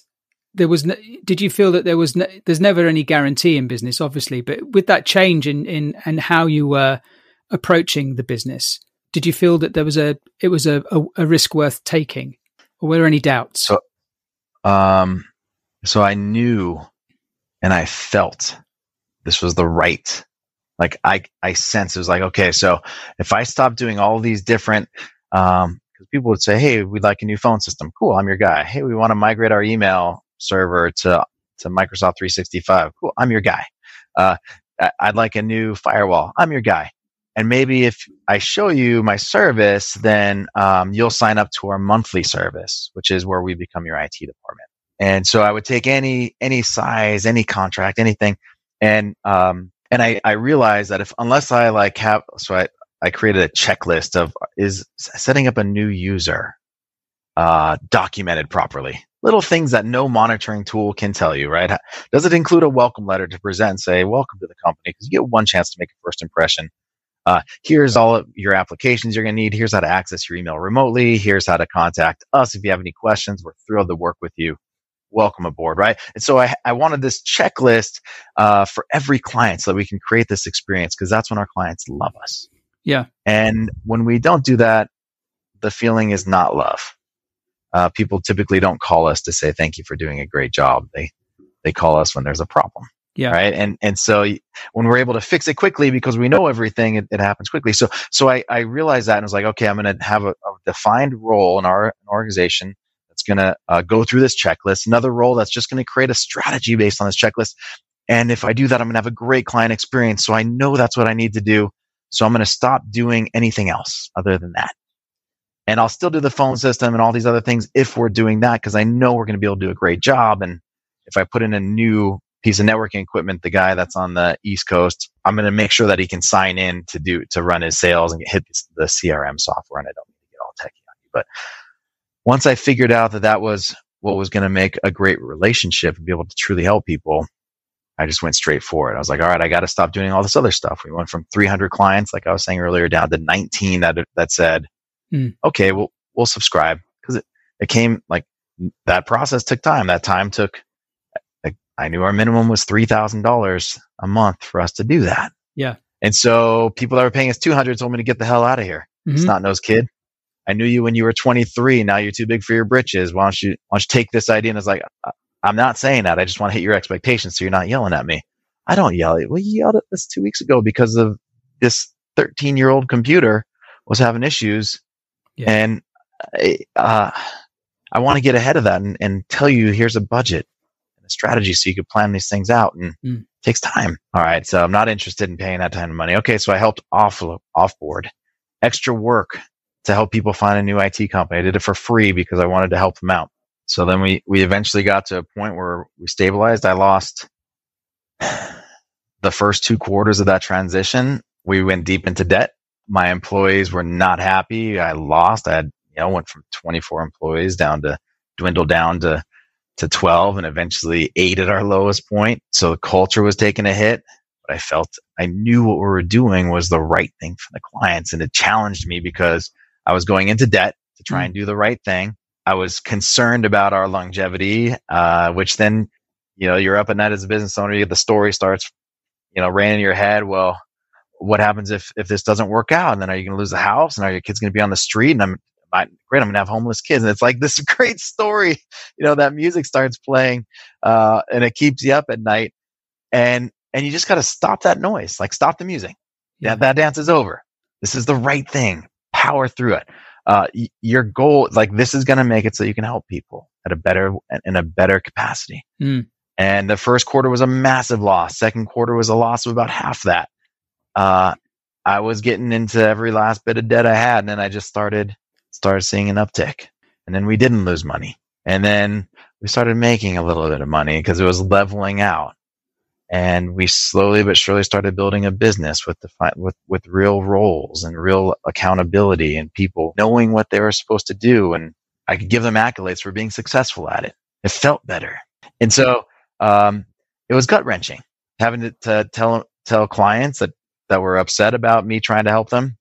there was, no, did you feel that there was, no, there's never any guarantee in business, obviously, but with that change in, in, and how you were approaching the business, did you feel that there was a, it was a, a, a risk worth taking or were there any doubts? So, um, so I knew and I felt this was the right, like I, I sense it was like, okay, so if I stop doing all these different, um, because people would say, Hey, we'd like a new phone system. Cool. I'm your guy. Hey, we want to migrate our email server to, to Microsoft 365. Cool. I'm your guy. Uh, I'd like a new firewall. I'm your guy. And maybe if I show you my service, then um, you'll sign up to our monthly service, which is where we become your IT department. And so I would take any, any size, any contract, anything. And, um, and I, I realized that if, unless I like have, so I, I created a checklist of is setting up a new user, uh, documented properly. Little things that no monitoring tool can tell you, right? Does it include a welcome letter to present, say, welcome to the company? Because you get one chance to make a first impression. Uh, here's all of your applications you're going to need. Here's how to access your email remotely. Here's how to contact us if you have any questions. We're thrilled to work with you welcome aboard, right? And so I, I wanted this checklist uh, for every client so that we can create this experience because that's when our clients love us. Yeah. And when we don't do that, the feeling is not love. Uh, people typically don't call us to say thank you for doing a great job. They they call us when there's a problem. Yeah. Right. And and so when we're able to fix it quickly because we know everything, it, it happens quickly. So so I, I realized that and was like, okay, I'm going to have a, a, defined role in our organization that's going to uh, go through this checklist. Another role that's just going to create a strategy based on this checklist. And if I do that, I'm going to have a great client experience. So I know that's what I need to do. So I'm going to stop doing anything else other than that. And I'll still do the phone system and all these other things if we're doing that because I know we're going to be able to do a great job. And if I put in a new piece of networking equipment, the guy that's on the East Coast, I'm going to make sure that he can sign in to do to run his sales and hit the CRM software. And I don't need to get all techy on you, but once I figured out that that was what was going to make a great relationship and be able to truly help people, I just went straight for it. I was like, all right, I got to stop doing all this other stuff. We went from 300 clients, like I was saying earlier, down to 19 that that said, mm. okay, we'll we'll subscribe because it it came like that process took time. That time took. I knew our minimum was three thousand dollars a month for us to do that. Yeah. And so people that were paying us 200 told me to get the hell out of here. Mm-hmm. It's not nose kid. I knew you when you were 23. Now you're too big for your britches. Why don't you, why don't you take this idea? And it's like, I'm not saying that. I just want to hit your expectations so you're not yelling at me. I don't yell at you. Well, you yelled at this two weeks ago because of this 13 year old computer was having issues. Yeah. And uh, I want to get ahead of that and, and, tell you here's a budget and a strategy so you could plan these things out and mm. it takes time. All right. So I'm not interested in paying that kind of money. Okay. So I helped off, off board extra work to help people find a new IT company. I did it for free because I wanted to help them out. So then we, we eventually got to a point where we stabilized. I lost the first two quarters of that transition. We went deep into debt. My employees were not happy. I lost. I had, you know, went from 24 employees down to dwindle down to, to 12 and eventually eight at our lowest point. So the culture was taking a hit, but I felt I knew what we were doing was the right thing for the clients. And it challenged me because I was going into debt to try mm. and do the right thing. I was concerned about our longevity, uh, which then, you know, you're up at night as a business owner, the story starts, you know, ran in your head. Well, what happens if, if this doesn't work out? And then are you going to lose the house? And are your kids going to be on the street? And I'm, I, great, I'm going to have homeless kids. And it's like this [laughs] great story, you know, that music starts playing, uh, and it keeps you up at night. And, and you just got to stop that noise, like stop the music. Yeah. That, that dance is over. This is the right thing. Power through it uh, your goal, like this is going to make it so you can help people at a better, in a better capacity. Mm. And the first quarter was a massive loss. Second quarter was a loss of about half that. Uh, I was getting into every last bit of debt I had, and then I just started started seeing an uptick. And then we didn't lose money. And then we started making a little bit of money because it was leveling out and we slowly but surely started building a business with the with with real roles and real accountability and people knowing what they were supposed to do and I could give them accolades for being successful at it. It felt better, and so um, it was gut wrenching having to, to, tell tell clients that that were upset about me trying to help them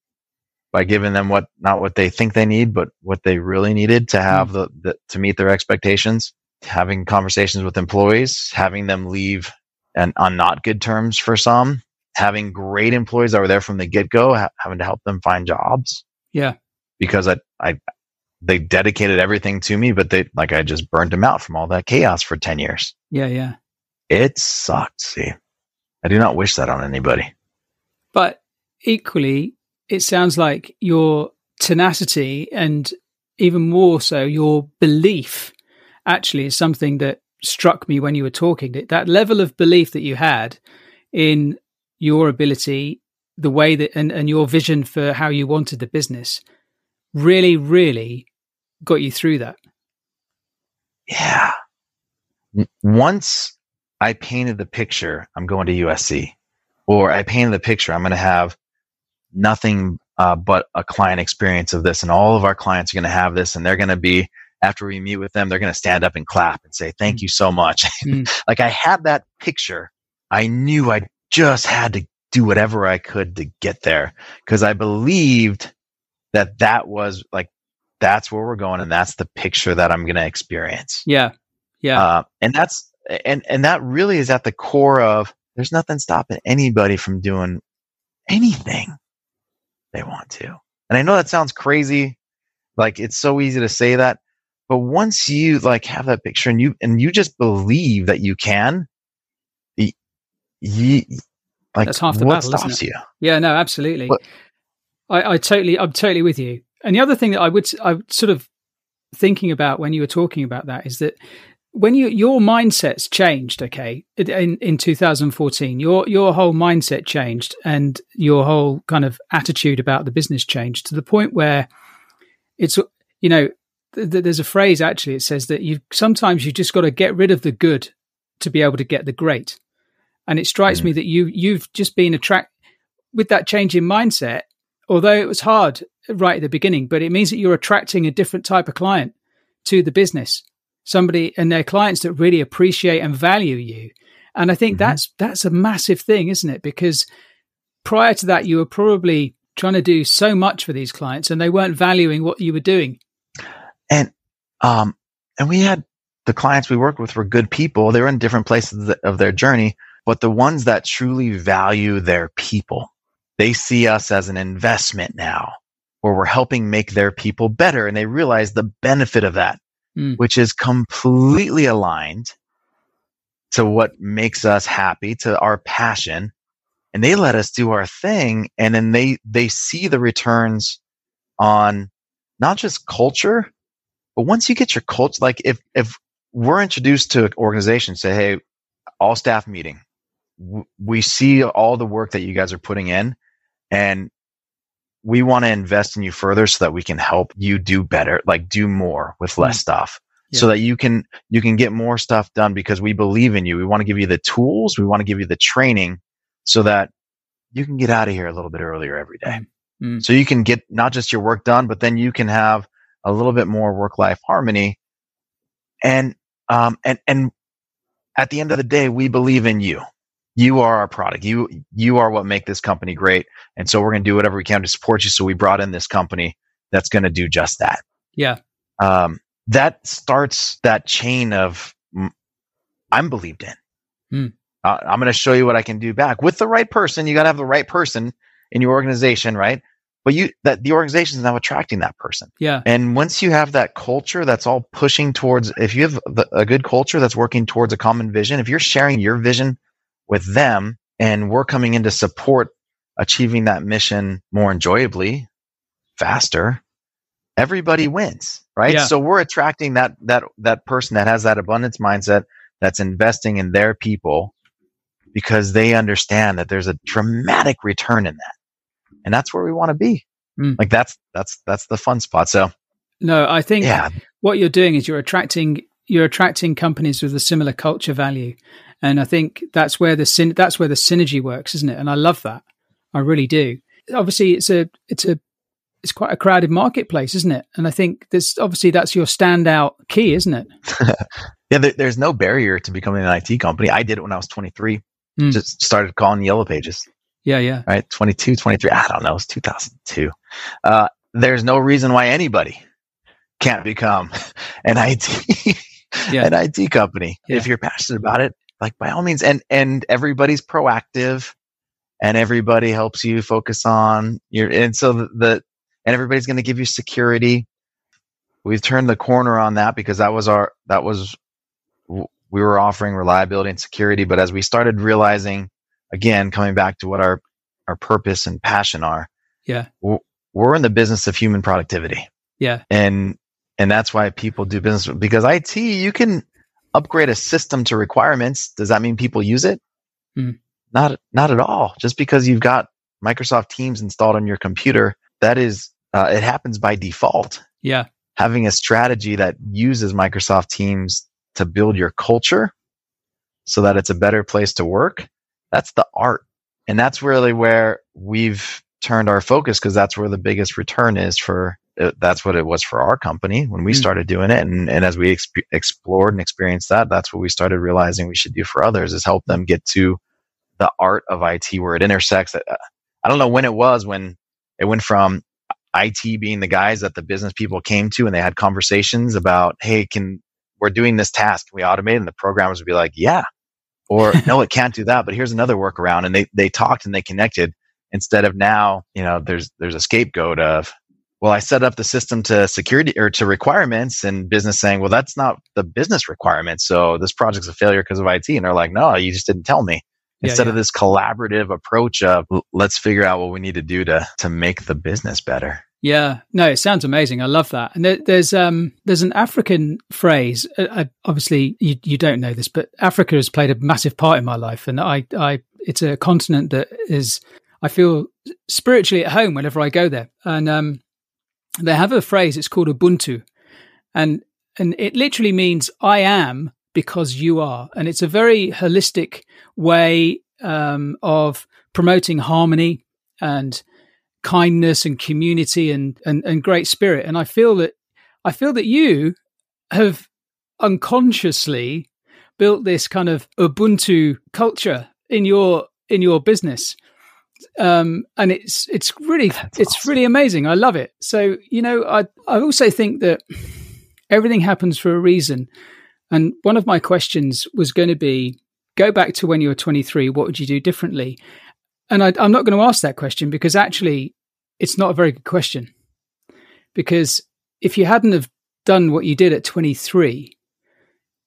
by giving them what not what they think they need, but what they really needed to have mm. the, the to meet their expectations. Having conversations with employees, having them leave and on not good terms for some, having great employees that were there from the get go, ha- having to help them find jobs. Yeah. Because I, I, they dedicated everything to me, but they, like, I just burned them out from all that chaos for 10 years. Yeah. Yeah. It sucked. See, I do not wish that on anybody. But equally, it sounds like your tenacity and even more so your belief actually is something that struck me when you were talking that, that level of belief that you had in your ability the way that and, and your vision for how you wanted the business really really got you through that. Yeah. Once i painted the picture i'm going to usc or i painted the picture i'm going to have nothing uh, but a client experience of this and all of our clients are going to have this and they're going to be after we meet with them, they're going to stand up and clap and say, thank mm. you so much. [laughs] Mm. like I had that picture. I knew I just had to do whatever I could to get there because I believed that that was like, that's where we're going. And that's the picture that I'm going to experience. Yeah. Yeah. Uh, and that's, and, and that really is at the core of there's nothing stopping anybody from doing anything they want to. And I know that sounds crazy. Like it's so easy to say that, but once you like have that picture and you and you just believe that you can, you, you like that's half the what battle, stops you? Yeah, no, absolutely. I, I totally, I'm totally with you. And the other thing that I would, I sort of thinking about when you were talking about that is that when you your mindset's changed, okay, in in 2014, your your whole mindset changed and your whole kind of attitude about the business changed to the point where it's you know there's a phrase actually it says that you sometimes you just got to get rid of the good to be able to get the great. And it strikes Mm. me that you you've just been attract with that change in mindset. Although it was hard right at the beginning, but it means that you're attracting a different type of client to the business. Somebody and their clients that really appreciate and value you. And I think Mhm. that's that's a massive thing, isn't it? Because prior to that, you were probably trying to do so much for these clients, and they weren't valuing what you were doing. And um and we had the clients we worked with were good people. They were in different places of their journey but the ones that truly value their people they see us as an investment now where we're helping make their people better. And they realize the benefit of that Mm. which is completely aligned to what makes us happy to our passion. And they let us do our thing and then they they see the returns on not just culture but once you get your culture like if if we're introduced to an organization say hey all staff meeting we see all the work that you guys are putting in and we want to invest in you further so that we can help you do better like do more with less stuff. So that you can you can get more stuff done because we believe in you. We want to give you the tools we want to give you the training so that you can get out of here a little bit earlier every day. Mm. so you can get not just your work done but then you can have a little bit more work life harmony. And um and and at the end of the day we believe in you. You are our product. You you are what make this company great. And so we're going to do whatever we can to support you. So we brought in this company that's going to do just that. Yeah. um that starts that chain of mm, i'm believed in. Hmm. uh, i'm going to show you what i can do back. With the right person you got to have the right person in your organization right but you that the organization is now attracting that person Yeah. and once you have that culture that's all pushing towards, if you have the, a good culture that's working towards a common vision, if you're sharing your vision with them and we're coming in to support achieving that mission more enjoyably, faster, everybody wins, right? Yeah. So we're attracting that, that, that person that has that abundance mindset that's investing in their people because they understand that there's a dramatic return in that. And that's where we want to be. Mm. Like that's, that's, that's the fun spot. So No, I think yeah, what you're doing is you're attracting you're attracting companies with a similar culture value, and I think that's where the syn- that's where the synergy works, isn't it? And I love that. I really do. Obviously, it's a it's a it's quite a crowded marketplace, isn't it? And I think this obviously that's your standout key, isn't it? [laughs] Yeah, there, there's no barrier to becoming an IT company. I did it when I was 23. Mm. Just started calling Yellow Pages, Yeah, yeah, right? 22, 23. I don't know. It's 2002. Uh, there's no reason why anybody can't become [laughs] an IT, Yeah. an IT company. Yeah. If you're passionate about it, like by all means, and, and everybody's proactive and everybody helps you focus on your, and so the, the and everybody's going to give you security. We've turned the corner on that because that was our, that was we were offering reliability and security. But as we started realizing, again, coming back to what our our purpose and passion are, Yeah. we're in the business of human productivity, yeah, and and that's why people do business because IT you can upgrade a system to requirements. Does that mean people use it? Hmm. Not not at all. Just because you've got Microsoft Teams installed on your computer, that is uh, it happens by default yeah, having a strategy that uses Microsoft Teams to build your culture so that it's a better place to work, that's the art. And that's really where we've turned our focus because that's where the biggest return is for uh, that's what it was for our company when we Mm. started doing it and, and as we exp- explored and experienced that that's what we started realizing we should do for others is help them get to the art of IT where it intersects Uh, I don't know when it was when it went from IT being the guys that the business people came to and they had conversations about, hey, can we're doing this task, can we automate? And the programmers would be like, yeah. Or [laughs] no, it can't do that, but here's another workaround. And they they talked and they connected instead of now, you know, there's there's a scapegoat of, well, I set up the system to security or to requirements and business saying, well, that's not the business requirements. So this project's a failure because of IT. And they're like, no, you just didn't tell me Yeah, instead yeah. of this collaborative approach of let's figure out what we need to do to to make the business better yeah. No, it sounds amazing. I love that. And there, there's um there's an African phrase. Uh, I, obviously, you you don't know this, but Africa has played a massive part in my life, and I I it's a continent that is I feel spiritually at home whenever I go there. And um, they have a phrase. It's called Ubuntu, and and it literally means I am because you are. And it's a very holistic way um, of promoting harmony and kindness and community and, and, and great spirit. And I feel that I feel that you have unconsciously built this kind of Ubuntu culture in your in your business. Um, and it's it's really That's it's awesome. really amazing. I love it. So you know, I I also think that everything happens for a reason. And one of my questions was going to be go back to when you were 23, what would you do differently? And I, I'm not going to ask that question because actually it's not a very good question. Because if you hadn't have done what you did at 23,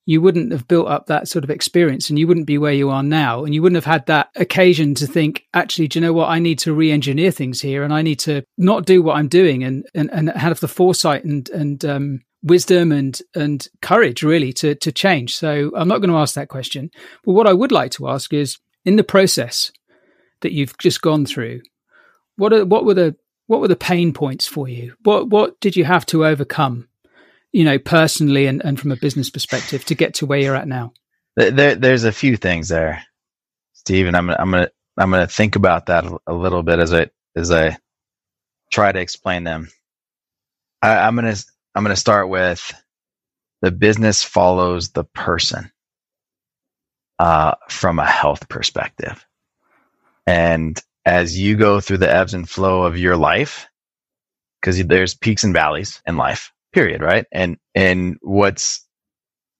you wouldn't have built up that sort of experience and you wouldn't be where you are now. And you wouldn't have had that occasion to think, actually, do you know what? I need to re engineer things here and I need to not do what I'm doing and, and, and have the foresight and, and, um, wisdom and and courage really to to change. So I'm not going to ask that question. But what I would like to ask is in the process that you've just gone through, what are what were the what were the pain points for you? What what did you have to overcome, you know, personally and, and from a business perspective to get to where you're at now? There, there's a few things there, Steve, and I'm I'm gonna I'm gonna think about that a little bit as I as I try to explain them. I, I'm gonna I'm to start with the business follows the person uh, from a health perspective. And as you go through the ebbs and flow of your life, because there's peaks and valleys in life, period, right? And and what's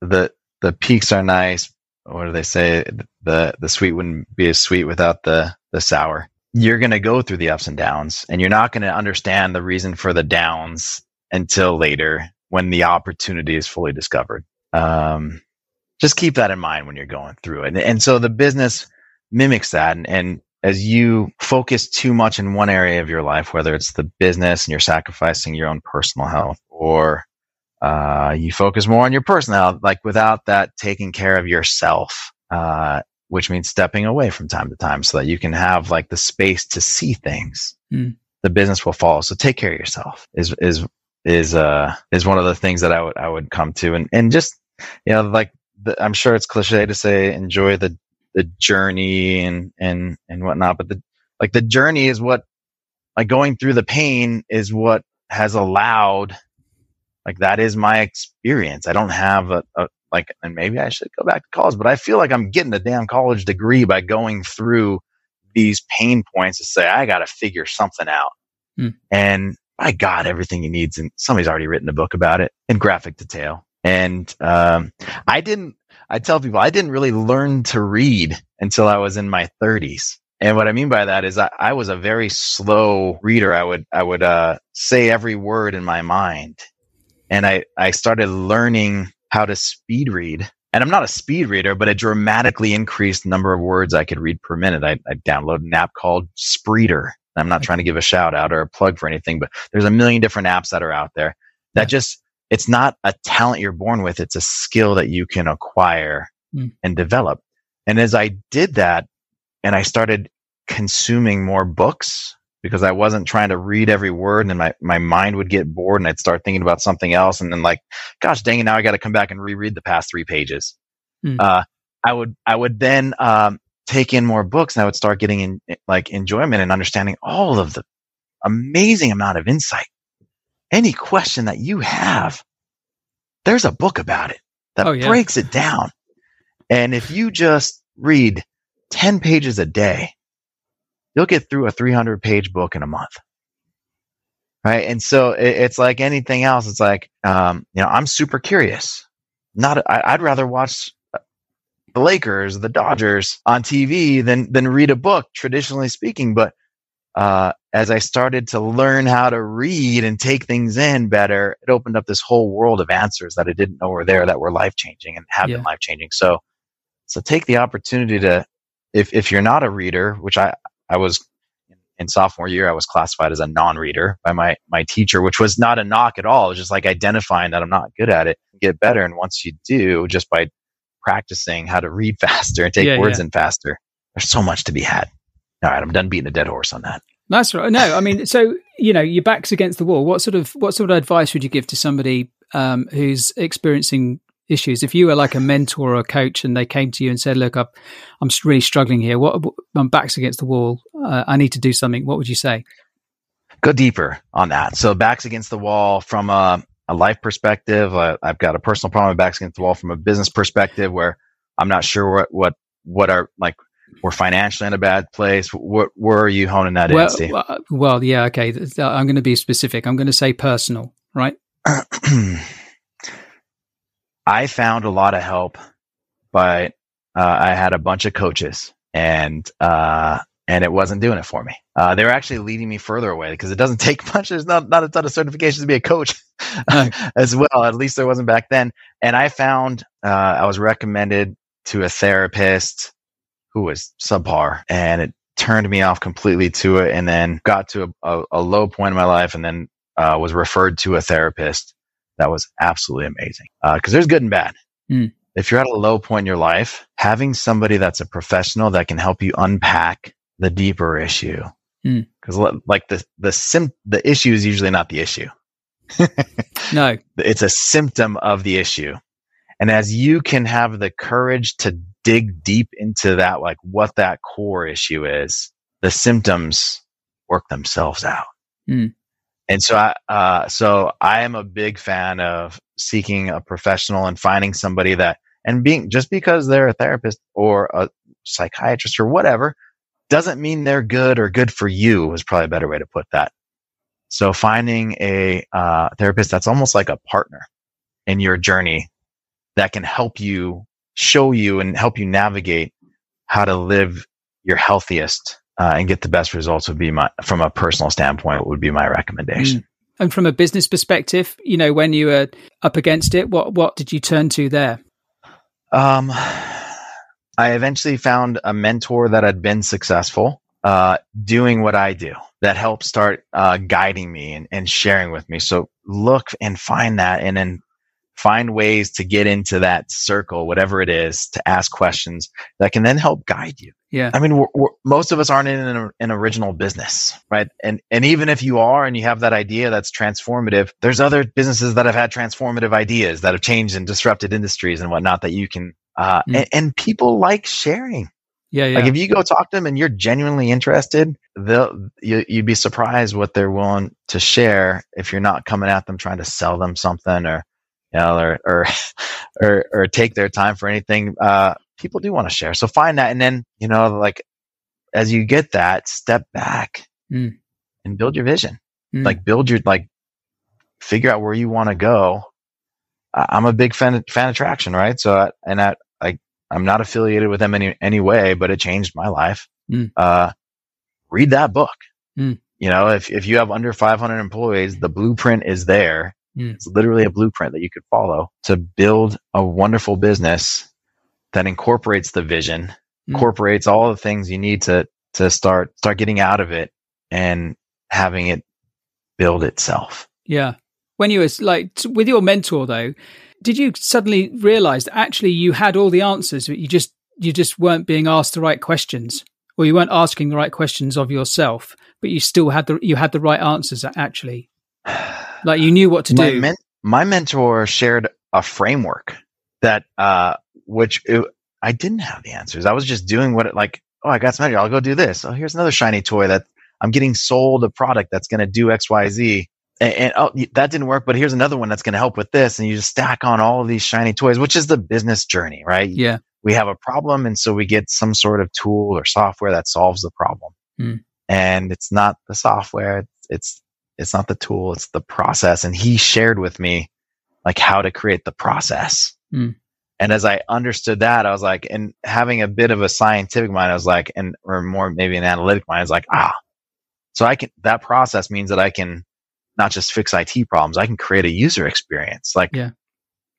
the the peaks are nice. What do they say? The the sweet wouldn't be as sweet without the the sour. You're to go through the ups and downs, and you're not to understand the reason for the downs until later when the opportunity is fully discovered. Um, just keep that in mind when you're going through it. And, and so the business mimics that. And, and, as you focus too much in one area of your life, whether it's the business and you're sacrificing your own personal health, or uh, you focus more on your personal health, like without that taking care of yourself, uh, which means stepping away from time to time so that you can have like the space to see things. Mm. The business will follow. So take care of yourself is is is uh is one of the things that I would I would come to and and just you know like the, I'm sure it's cliche to say enjoy the the journey and and and whatnot, but the like the journey is what like going through the pain is what has allowed like that is my experience. I don't have a, a like and maybe I should go back to college, but I feel like I'm getting a damn college degree by going through these pain points to say I got to figure something out. Hmm. And by God, everything he needs. And somebody's already written a book about it in graphic detail. And um, I didn't, I tell people, I didn't really learn to read until I was in my 30s. And what I mean by that is I, I was a very slow reader. I would, I would uh, say every word in my mind. And I, I started learning how to speed read. And I'm not a speed reader, but it dramatically increased the number of words I could read per minute. I, I downloaded an app called Spreeder I'm not trying to give a shout out or a plug for anything, but there's a million different apps that are out there that just, it's not a talent you're born with. It's a skill that you can acquire mm. and develop. And as I did that and I started consuming more books because I wasn't trying to read every word and my, my mind would get bored and I'd start thinking about something else. And then like, gosh dang it, now I got to come back and reread the past three pages. Mm. Uh, I would, I would then, um, take in more books and I would start getting in like enjoyment and understanding all of the amazing amount of insight. Any question that you have, there's a book about it that oh, yeah. breaks it down. And if you just read 10 pages a day, you'll get through a 300 page book in a month. Right. And so it, it's like anything else. It's like, um, you know, I'm super curious. Not, I, I'd rather watch the Lakers, the Dodgers on TV than than read a book, traditionally speaking. But uh, as I started to learn how to read and take things in better, it opened up this whole world of answers that I didn't know were there that were life changing and have yeah. been life changing. So, so take the opportunity to, if if you're not a reader, which I I was in sophomore year, I was classified as a non-reader by my my teacher, which was not a knock at all. It was just like identifying that I'm not good at it, get better, and once you do, just by practicing how to read [laughs] faster and take yeah, words yeah. in faster. There's so much to be had. All right, I'm done beating a dead horse on that. That's right. No, I mean, so you know, your back's against the wall. What sort of what sort of advice would you give to somebody um, who's experiencing issues. If you were like a mentor or a coach and they came to you and said, "Look, I'm, I'm really struggling here. What my back's against the wall. Uh, I need to do something." What would you say? Go deeper on that. So backs against the wall from a, a life perspective. Uh, I've got a personal problem. Backs against the wall from a business perspective, where I'm not sure what what what are like we're financially in a bad place. What, where are you honing that well, in, Steve? Well, well, yeah, okay. I'm going to be specific. I'm going to say personal, right? [clears throat] I found a lot of help, but uh, I had a bunch of coaches, and uh, and it wasn't doing it for me. Uh, they were actually leading me further away because it doesn't [laughs] take much. There's not not a ton of certifications to be a coach [laughs] as well. At least there wasn't back then. And I found uh, I was recommended to a therapist who was subpar, and it turned me off completely to it. And then got to a, a, a low point in my life, and then uh, was referred to a therapist that was absolutely amazing. Because uh, there's good and bad. Mm. If you're at a low point in your life, having somebody that's a professional that can help you unpack the deeper issue, because mm. like the the sim the issue is usually not the issue. [laughs] [laughs] no, it's a symptom of the issue. And as you can have the courage to dig deep into that, like what that core issue is, the symptoms work themselves out. Mm. And so I, uh, so I am a big fan of seeking a professional and finding somebody that, and being just because they're a therapist or a psychiatrist or whatever, doesn't mean they're good or good for you is probably a better way to put that. So finding a uh, therapist that's almost like a partner in your journey that can help you show you and help you navigate how to live your healthiest uh, and get the best results would be my from a personal standpoint would be my recommendation. Mm. And from a business perspective, you know, when you were up against it, what what did you turn to there? Um, I eventually found a mentor that had been successful uh, doing what I do that helped start uh, guiding me and, and sharing with me. So look and find that and then find ways to get into that circle, whatever it is, to ask questions that can then help guide you. Yeah. I mean, we're, we're, most of us aren't in an, an, original business, right? And, and even if you are and you have that idea that's transformative, there's other businesses that have had transformative ideas that have changed and disrupted industries and whatnot that you can, uh, mm. and, and people like sharing. Yeah, yeah. Like if you go talk to them and you're genuinely interested, they'll you, you'd be surprised what they're willing to share if you're not coming at them trying to sell them something or you know, or, or, [laughs] or, or take their time for anything. Uh, people do want to share. So find that. And then, you know, like as you get that, step back mm. and build your vision. Mm. Like build your, like figure out where you want to go. I'm a big fan, fan of traction, right? So, I, and I, I, I'm not affiliated with them any, any way, but it changed my life. Mm. Uh, read that book. Mm. You know, if, if you have under 500 employees, the blueprint is there Mm. It's literally a blueprint that you could follow to build a wonderful business that incorporates the vision, mm. incorporates all the things you need to to start start getting out of it and having it build itself. Yeah. When you was like with your mentor though, did you suddenly realize that actually you had all the answers but you just you just weren't being asked the right questions or you weren't asking the right questions of yourself but you still had the you had the right answers actually [sighs] like you knew what to my do. Men- my mentor shared a framework that, uh, which it, I didn't have the answers. I was just doing what it like, oh, I got some energy. I'll go do this. Oh, here's another shiny toy that I'm getting sold a product that's going to do X, Y, Z. And, and, oh, that didn't work, but here's another one that's going to help with this. And you just stack on all of these shiny toys, which is the business journey, right? Yeah. We have a problem. And so we get some sort of tool or software that solves the problem. Mm. And it's not the software. It's, it's it's not the tool, it's the process. And he shared with me like how to create the process. Mm. And as I understood that, I was like, and having a bit of a scientific mind, I was like, and or more maybe an analytic mind, I was like, ah, so I can, that process means that I can not just fix IT problems, I can create a user experience. Like, yeah.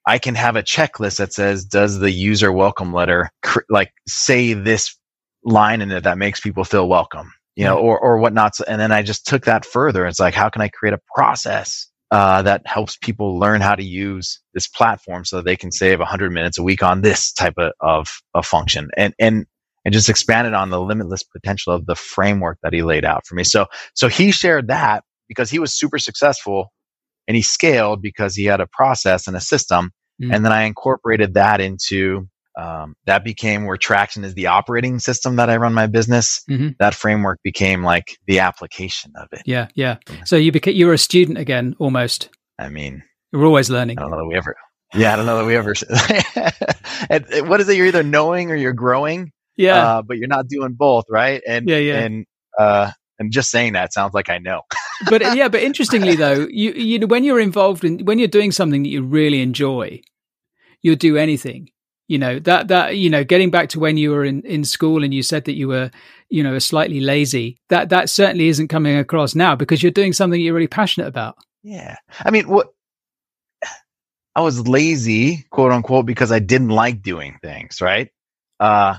I can have a checklist that says, does the user welcome letter cr- like say this line in it that makes people feel welcome? You know, or, or whatnot. And then I just took that further. It's like, how can I create a process uh, that helps people learn how to use this platform so they can save 100 minutes a week on this type of, of, of function and, and, and just expanded on the limitless potential of the framework that he laid out for me. So, so he shared that because he was super successful and he scaled because he had a process and a system. Mm. And then I incorporated that into um, that became where Traction is the operating system that I run my business. Mm-hmm. That framework became like the application of it. Yeah, yeah. So you became you were a student again, almost. I mean, we're always learning. I don't know that we ever. Yeah, I don't know that we ever. [laughs] and, what is it? You're either knowing or you're growing. Yeah, uh, but you're not doing both, right? And yeah, yeah. And uh, and just saying that sounds like I know. [laughs] but yeah, but interestingly though, you you know when you're involved in when you're doing something that you really enjoy, you'll do anything you know that that you know getting back to when you were in in school and you said that you were you know slightly lazy that that certainly isn't coming across now because you're doing something you're really passionate about. Yeah. I mean what i was lazy quote unquote because i didn't like doing things right? Uh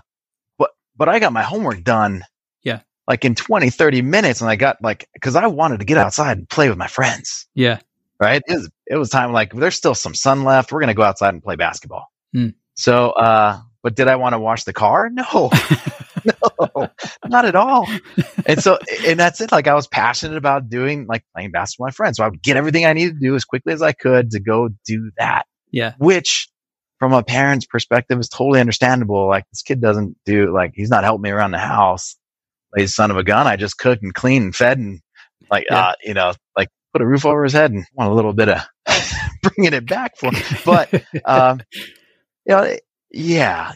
but but i got my homework done yeah. like in 20 30 minutes and i got like because i wanted to get outside and play with my friends. Yeah. Right? It was, it was time like there's still some sun left. We're gonna go outside and play basketball. Mm. So, uh, but did I want to wash the car? No, [laughs] no, not at all. And so, and that's it. Like I was passionate about doing like playing basketball with my friends. So I would get everything I needed to do as quickly as I could to go do that. Yeah. Which from a parent's perspective is totally understandable. Like this kid doesn't do like, he's not helping me around the house. Like son of a gun. I just cooked and cleaned and fed and like, yeah. uh, you know, like put a roof over his head and want a little bit of [laughs] bringing it back for him. But, [laughs] um, you know, yeah.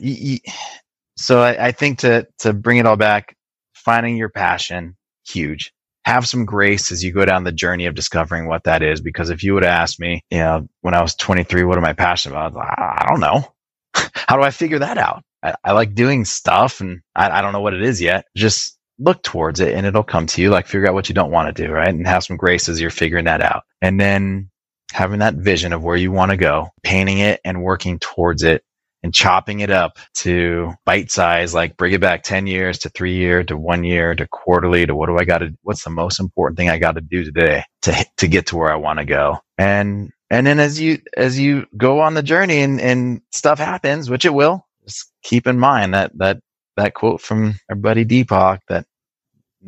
so I, think to to bring it all back, finding your passion, huge. Have some grace as you go down the journey of discovering what that is. Because if you would have asked me, you know, when I was 23, what am I passionate about? I, ah, I don't know. [laughs] How do I figure that out? I, I like doing stuff and I, I don't know what it is yet. Just look towards it and it'll come to you. Like figure out what you don't want to do, right? And have some grace as you're figuring that out. And then having that vision of where you want to go, painting it and working towards it and chopping it up to bite size, like bring it back 10 years to three year to one year to quarterly to what do I got to, what's the most important thing I got to do today to, to get to where I want to go. And, and then as you, as you go on the journey and, and stuff happens, which it will, just keep in mind that, that, that quote from our buddy Deepak that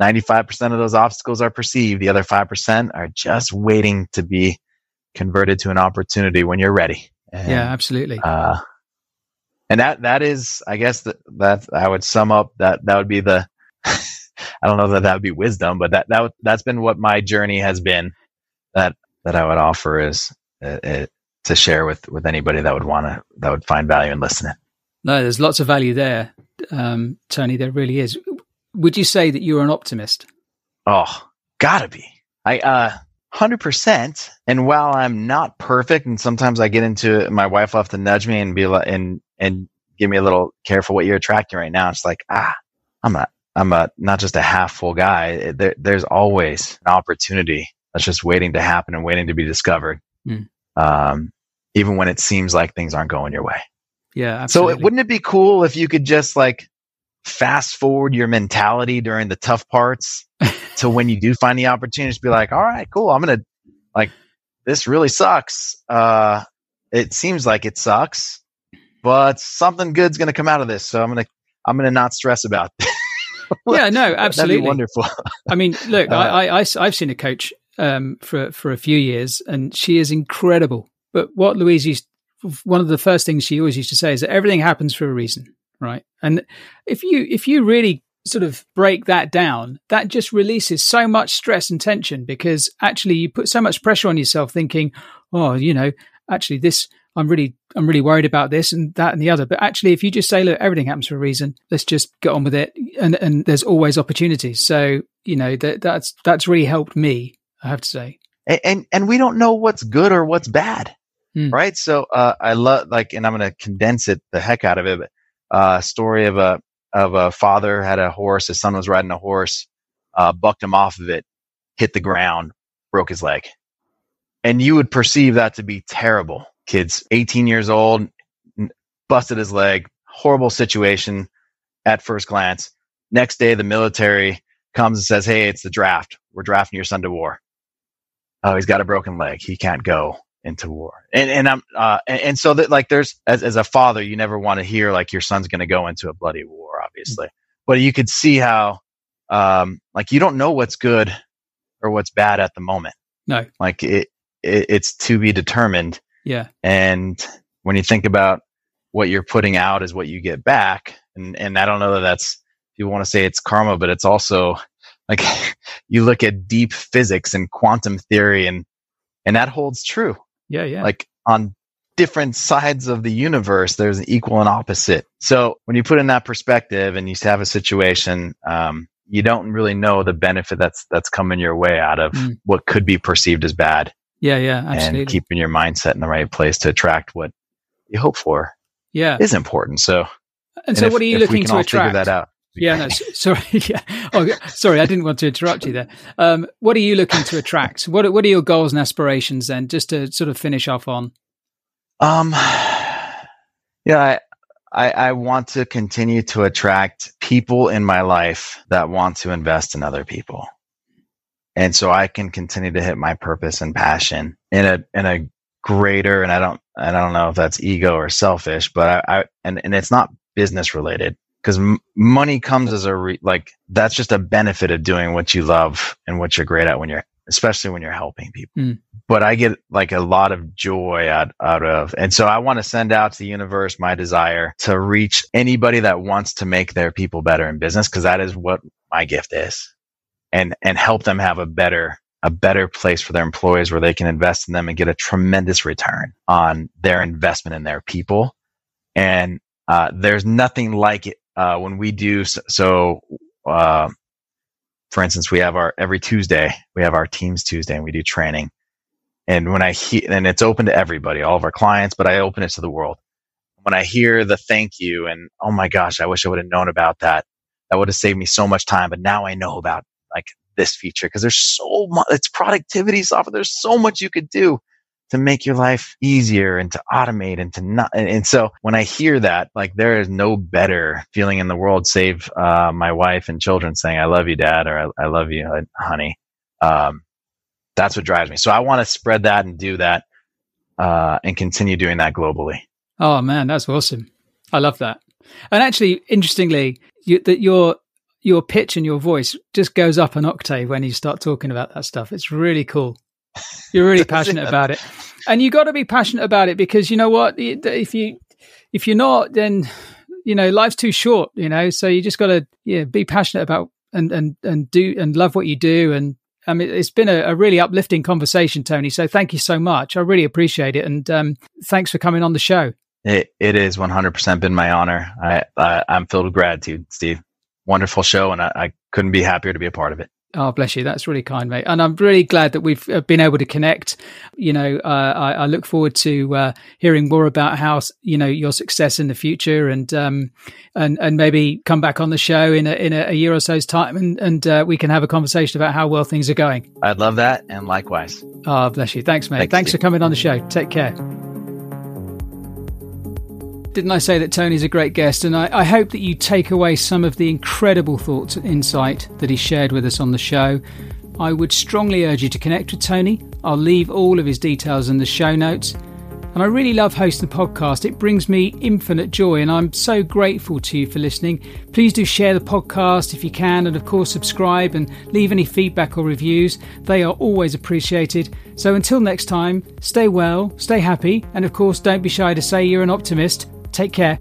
95% of those obstacles are perceived. The other 5% are just waiting to be converted to an opportunity when you're ready. And, yeah, absolutely. Uh, and that that is, I guess that that I would sum up that that would be the. [laughs] I don't know that that would be wisdom, but that that that's been what my journey has been. That that I would offer is uh, uh, to share with with anybody that would want to that would find value in listening. No, there's lots of value there, um, Tony. There really is. Would you say that you're an optimist? Oh, gotta be. I uh, 100%. And while I'm not perfect, and sometimes I get into it, my wife will have to nudge me and be like, and, and give me a little careful what you're attracting right now. It's like, ah, I'm not, I'm a, not just a half full guy. There, there's always an opportunity that's just waiting to happen and waiting to be discovered. Mm. Um, even when it seems like things aren't going your way. Yeah. Absolutely. So it, wouldn't it be cool if you could just like fast forward your mentality during the tough parts [laughs] to when you do find the opportunity to be like, all right, cool. I'm going to like, this really sucks. Uh, it seems like it sucks, but something good's going to come out of this. So I'm going to, I'm going to not stress about it. [laughs] yeah, no, absolutely. wonderful. I mean, look, uh, I, I, I've seen a coach, um, for, for a few years and she is incredible. But what Louise used, one of the first things she always used to say is that everything happens for a reason right and if you if you really sort of break that down, that just releases so much stress and tension because actually you put so much pressure on yourself thinking, oh, you know, actually this, I'm really, I'm really worried about this and that and the other. But actually, if you just say, look, everything happens for a reason, let's just get on with it. And, and there's always opportunities. So, you know, that, that's, that's really helped me, I have to say. And, and, and we don't know what's good or what's bad. Mm. Right. So, uh, I love like, and I'm going to condense it the heck out of it, but, uh, story of a, of a father had a horse. His son was riding a horse, uh, bucked him off of it, hit the ground, broke his leg. And you would perceive that to be terrible. Kids, 18 years old, busted his leg, horrible situation at first glance. Next day, the military comes and says, Hey, it's the draft. We're drafting your son to war. Oh, he's got a broken leg. He can't go into war. And and I'm uh and, and so that like there's as as a father, you never want to hear like your son's going to go into a bloody war, obviously. But you could see how um like you don't know what's good or what's bad at the moment. No. Like it, it it's to be determined. Yeah. And when you think about what you're putting out is what you get back, and and I don't know that that's people want to say it's karma, but it's also like [laughs] you look at deep physics and quantum theory, and and that holds true. Yeah, yeah. Like on different sides of the universe, there's an equal and opposite. So when you put in that perspective and you have a situation, um, you don't really know the benefit that's that's coming your way out of mm. what could be perceived as bad. Yeah, yeah, absolutely. And keeping your mindset in the right place to attract what you hope for. Yeah, is important. So, and, and so, if, what are you looking to attract? that out. Yeah, no, sorry. [laughs] Yeah. Oh, sorry, I didn't want to interrupt you there. Um, what are you looking to attract? What What are your goals and aspirations then? Just to sort of finish off on. Um, [sighs] yeah, I, I, I want to continue to attract people in my life that want to invest in other people. And so I can continue to hit my purpose and passion in a, in a greater, and I don't, I don't know if that's ego or selfish, but I, I and, and it's not business related because m- money comes as a re- like that's just a benefit of doing what you love and what you're great at when you're especially when you're helping people. Mm. But I get like a lot of joy out, out of, and so I want to send out to the universe my desire to reach anybody that wants to make their people better in business. Cause that is what my gift is and, and help them have a better, a better place for their employees where they can invest in them and get a tremendous return on their investment in their people. And, uh, there's nothing like it, uh, when we do so, uh, for instance, we have our every Tuesday, we have our teams Tuesday and we do training. And when I hear, and it's open to everybody, all of our clients, but I open it to the world. When I hear the thank you and, oh my gosh, I wish I would have known about that. That would have saved me so much time. But now I know about like this feature because there's so much, it's productivity software. There's so much you could do to make your life easier and to automate and to not. And, so when I hear that, like there is no better feeling in the world, save uh, my wife and children saying, "I love you, Dad," or "I, I love you, honey." Um, that's what drives me. So I want to spread that and do that, uh, and continue doing that globally. Oh man, that's awesome! I love that. And actually, interestingly, you, that your your pitch and your voice just goes up an octave when you start talking about that stuff. It's really cool. You're really [laughs] passionate about it, and you got to be passionate about it because you know what? If you if you're not, then you know life's too short. You know, so you just got to yeah be passionate about and and and do and love what you do. And I mean, it's been a, a really uplifting conversation, Tony. So thank you so much. I really appreciate it, and um, thanks for coming on the show. It it is 100% been my honor. I, I I'm filled with gratitude, Steve. Wonderful show, and I, I couldn't be happier to be a part of it. Oh, bless you. That's really kind, mate. And I'm really glad that we've uh, been able to connect. You know, uh, I, I, look forward to uh, hearing more about how you know your success in the future, and um, and and maybe come back on the show in a in a, year or so's time, and and uh, we can have a conversation about how well things are going. I'd love that, and likewise. Oh, bless you. Thanks, mate. Thanks, Thanks for coming on the show. Take care. Didn't I say that Tony's a great guest? And I, I, hope that you take away some of the incredible thoughts and insight that he shared with us on the show. I would strongly urge you to connect with Tony. I'll leave all of his details in the show notes. And I really love hosting the podcast. It brings me infinite joy, and I'm so grateful to you for listening. Please do share the podcast if you can, and of course, subscribe and leave any feedback or reviews. They are always appreciated. So until next time, stay well, stay happy, and of course, don't be shy to say you're an optimist. Take care.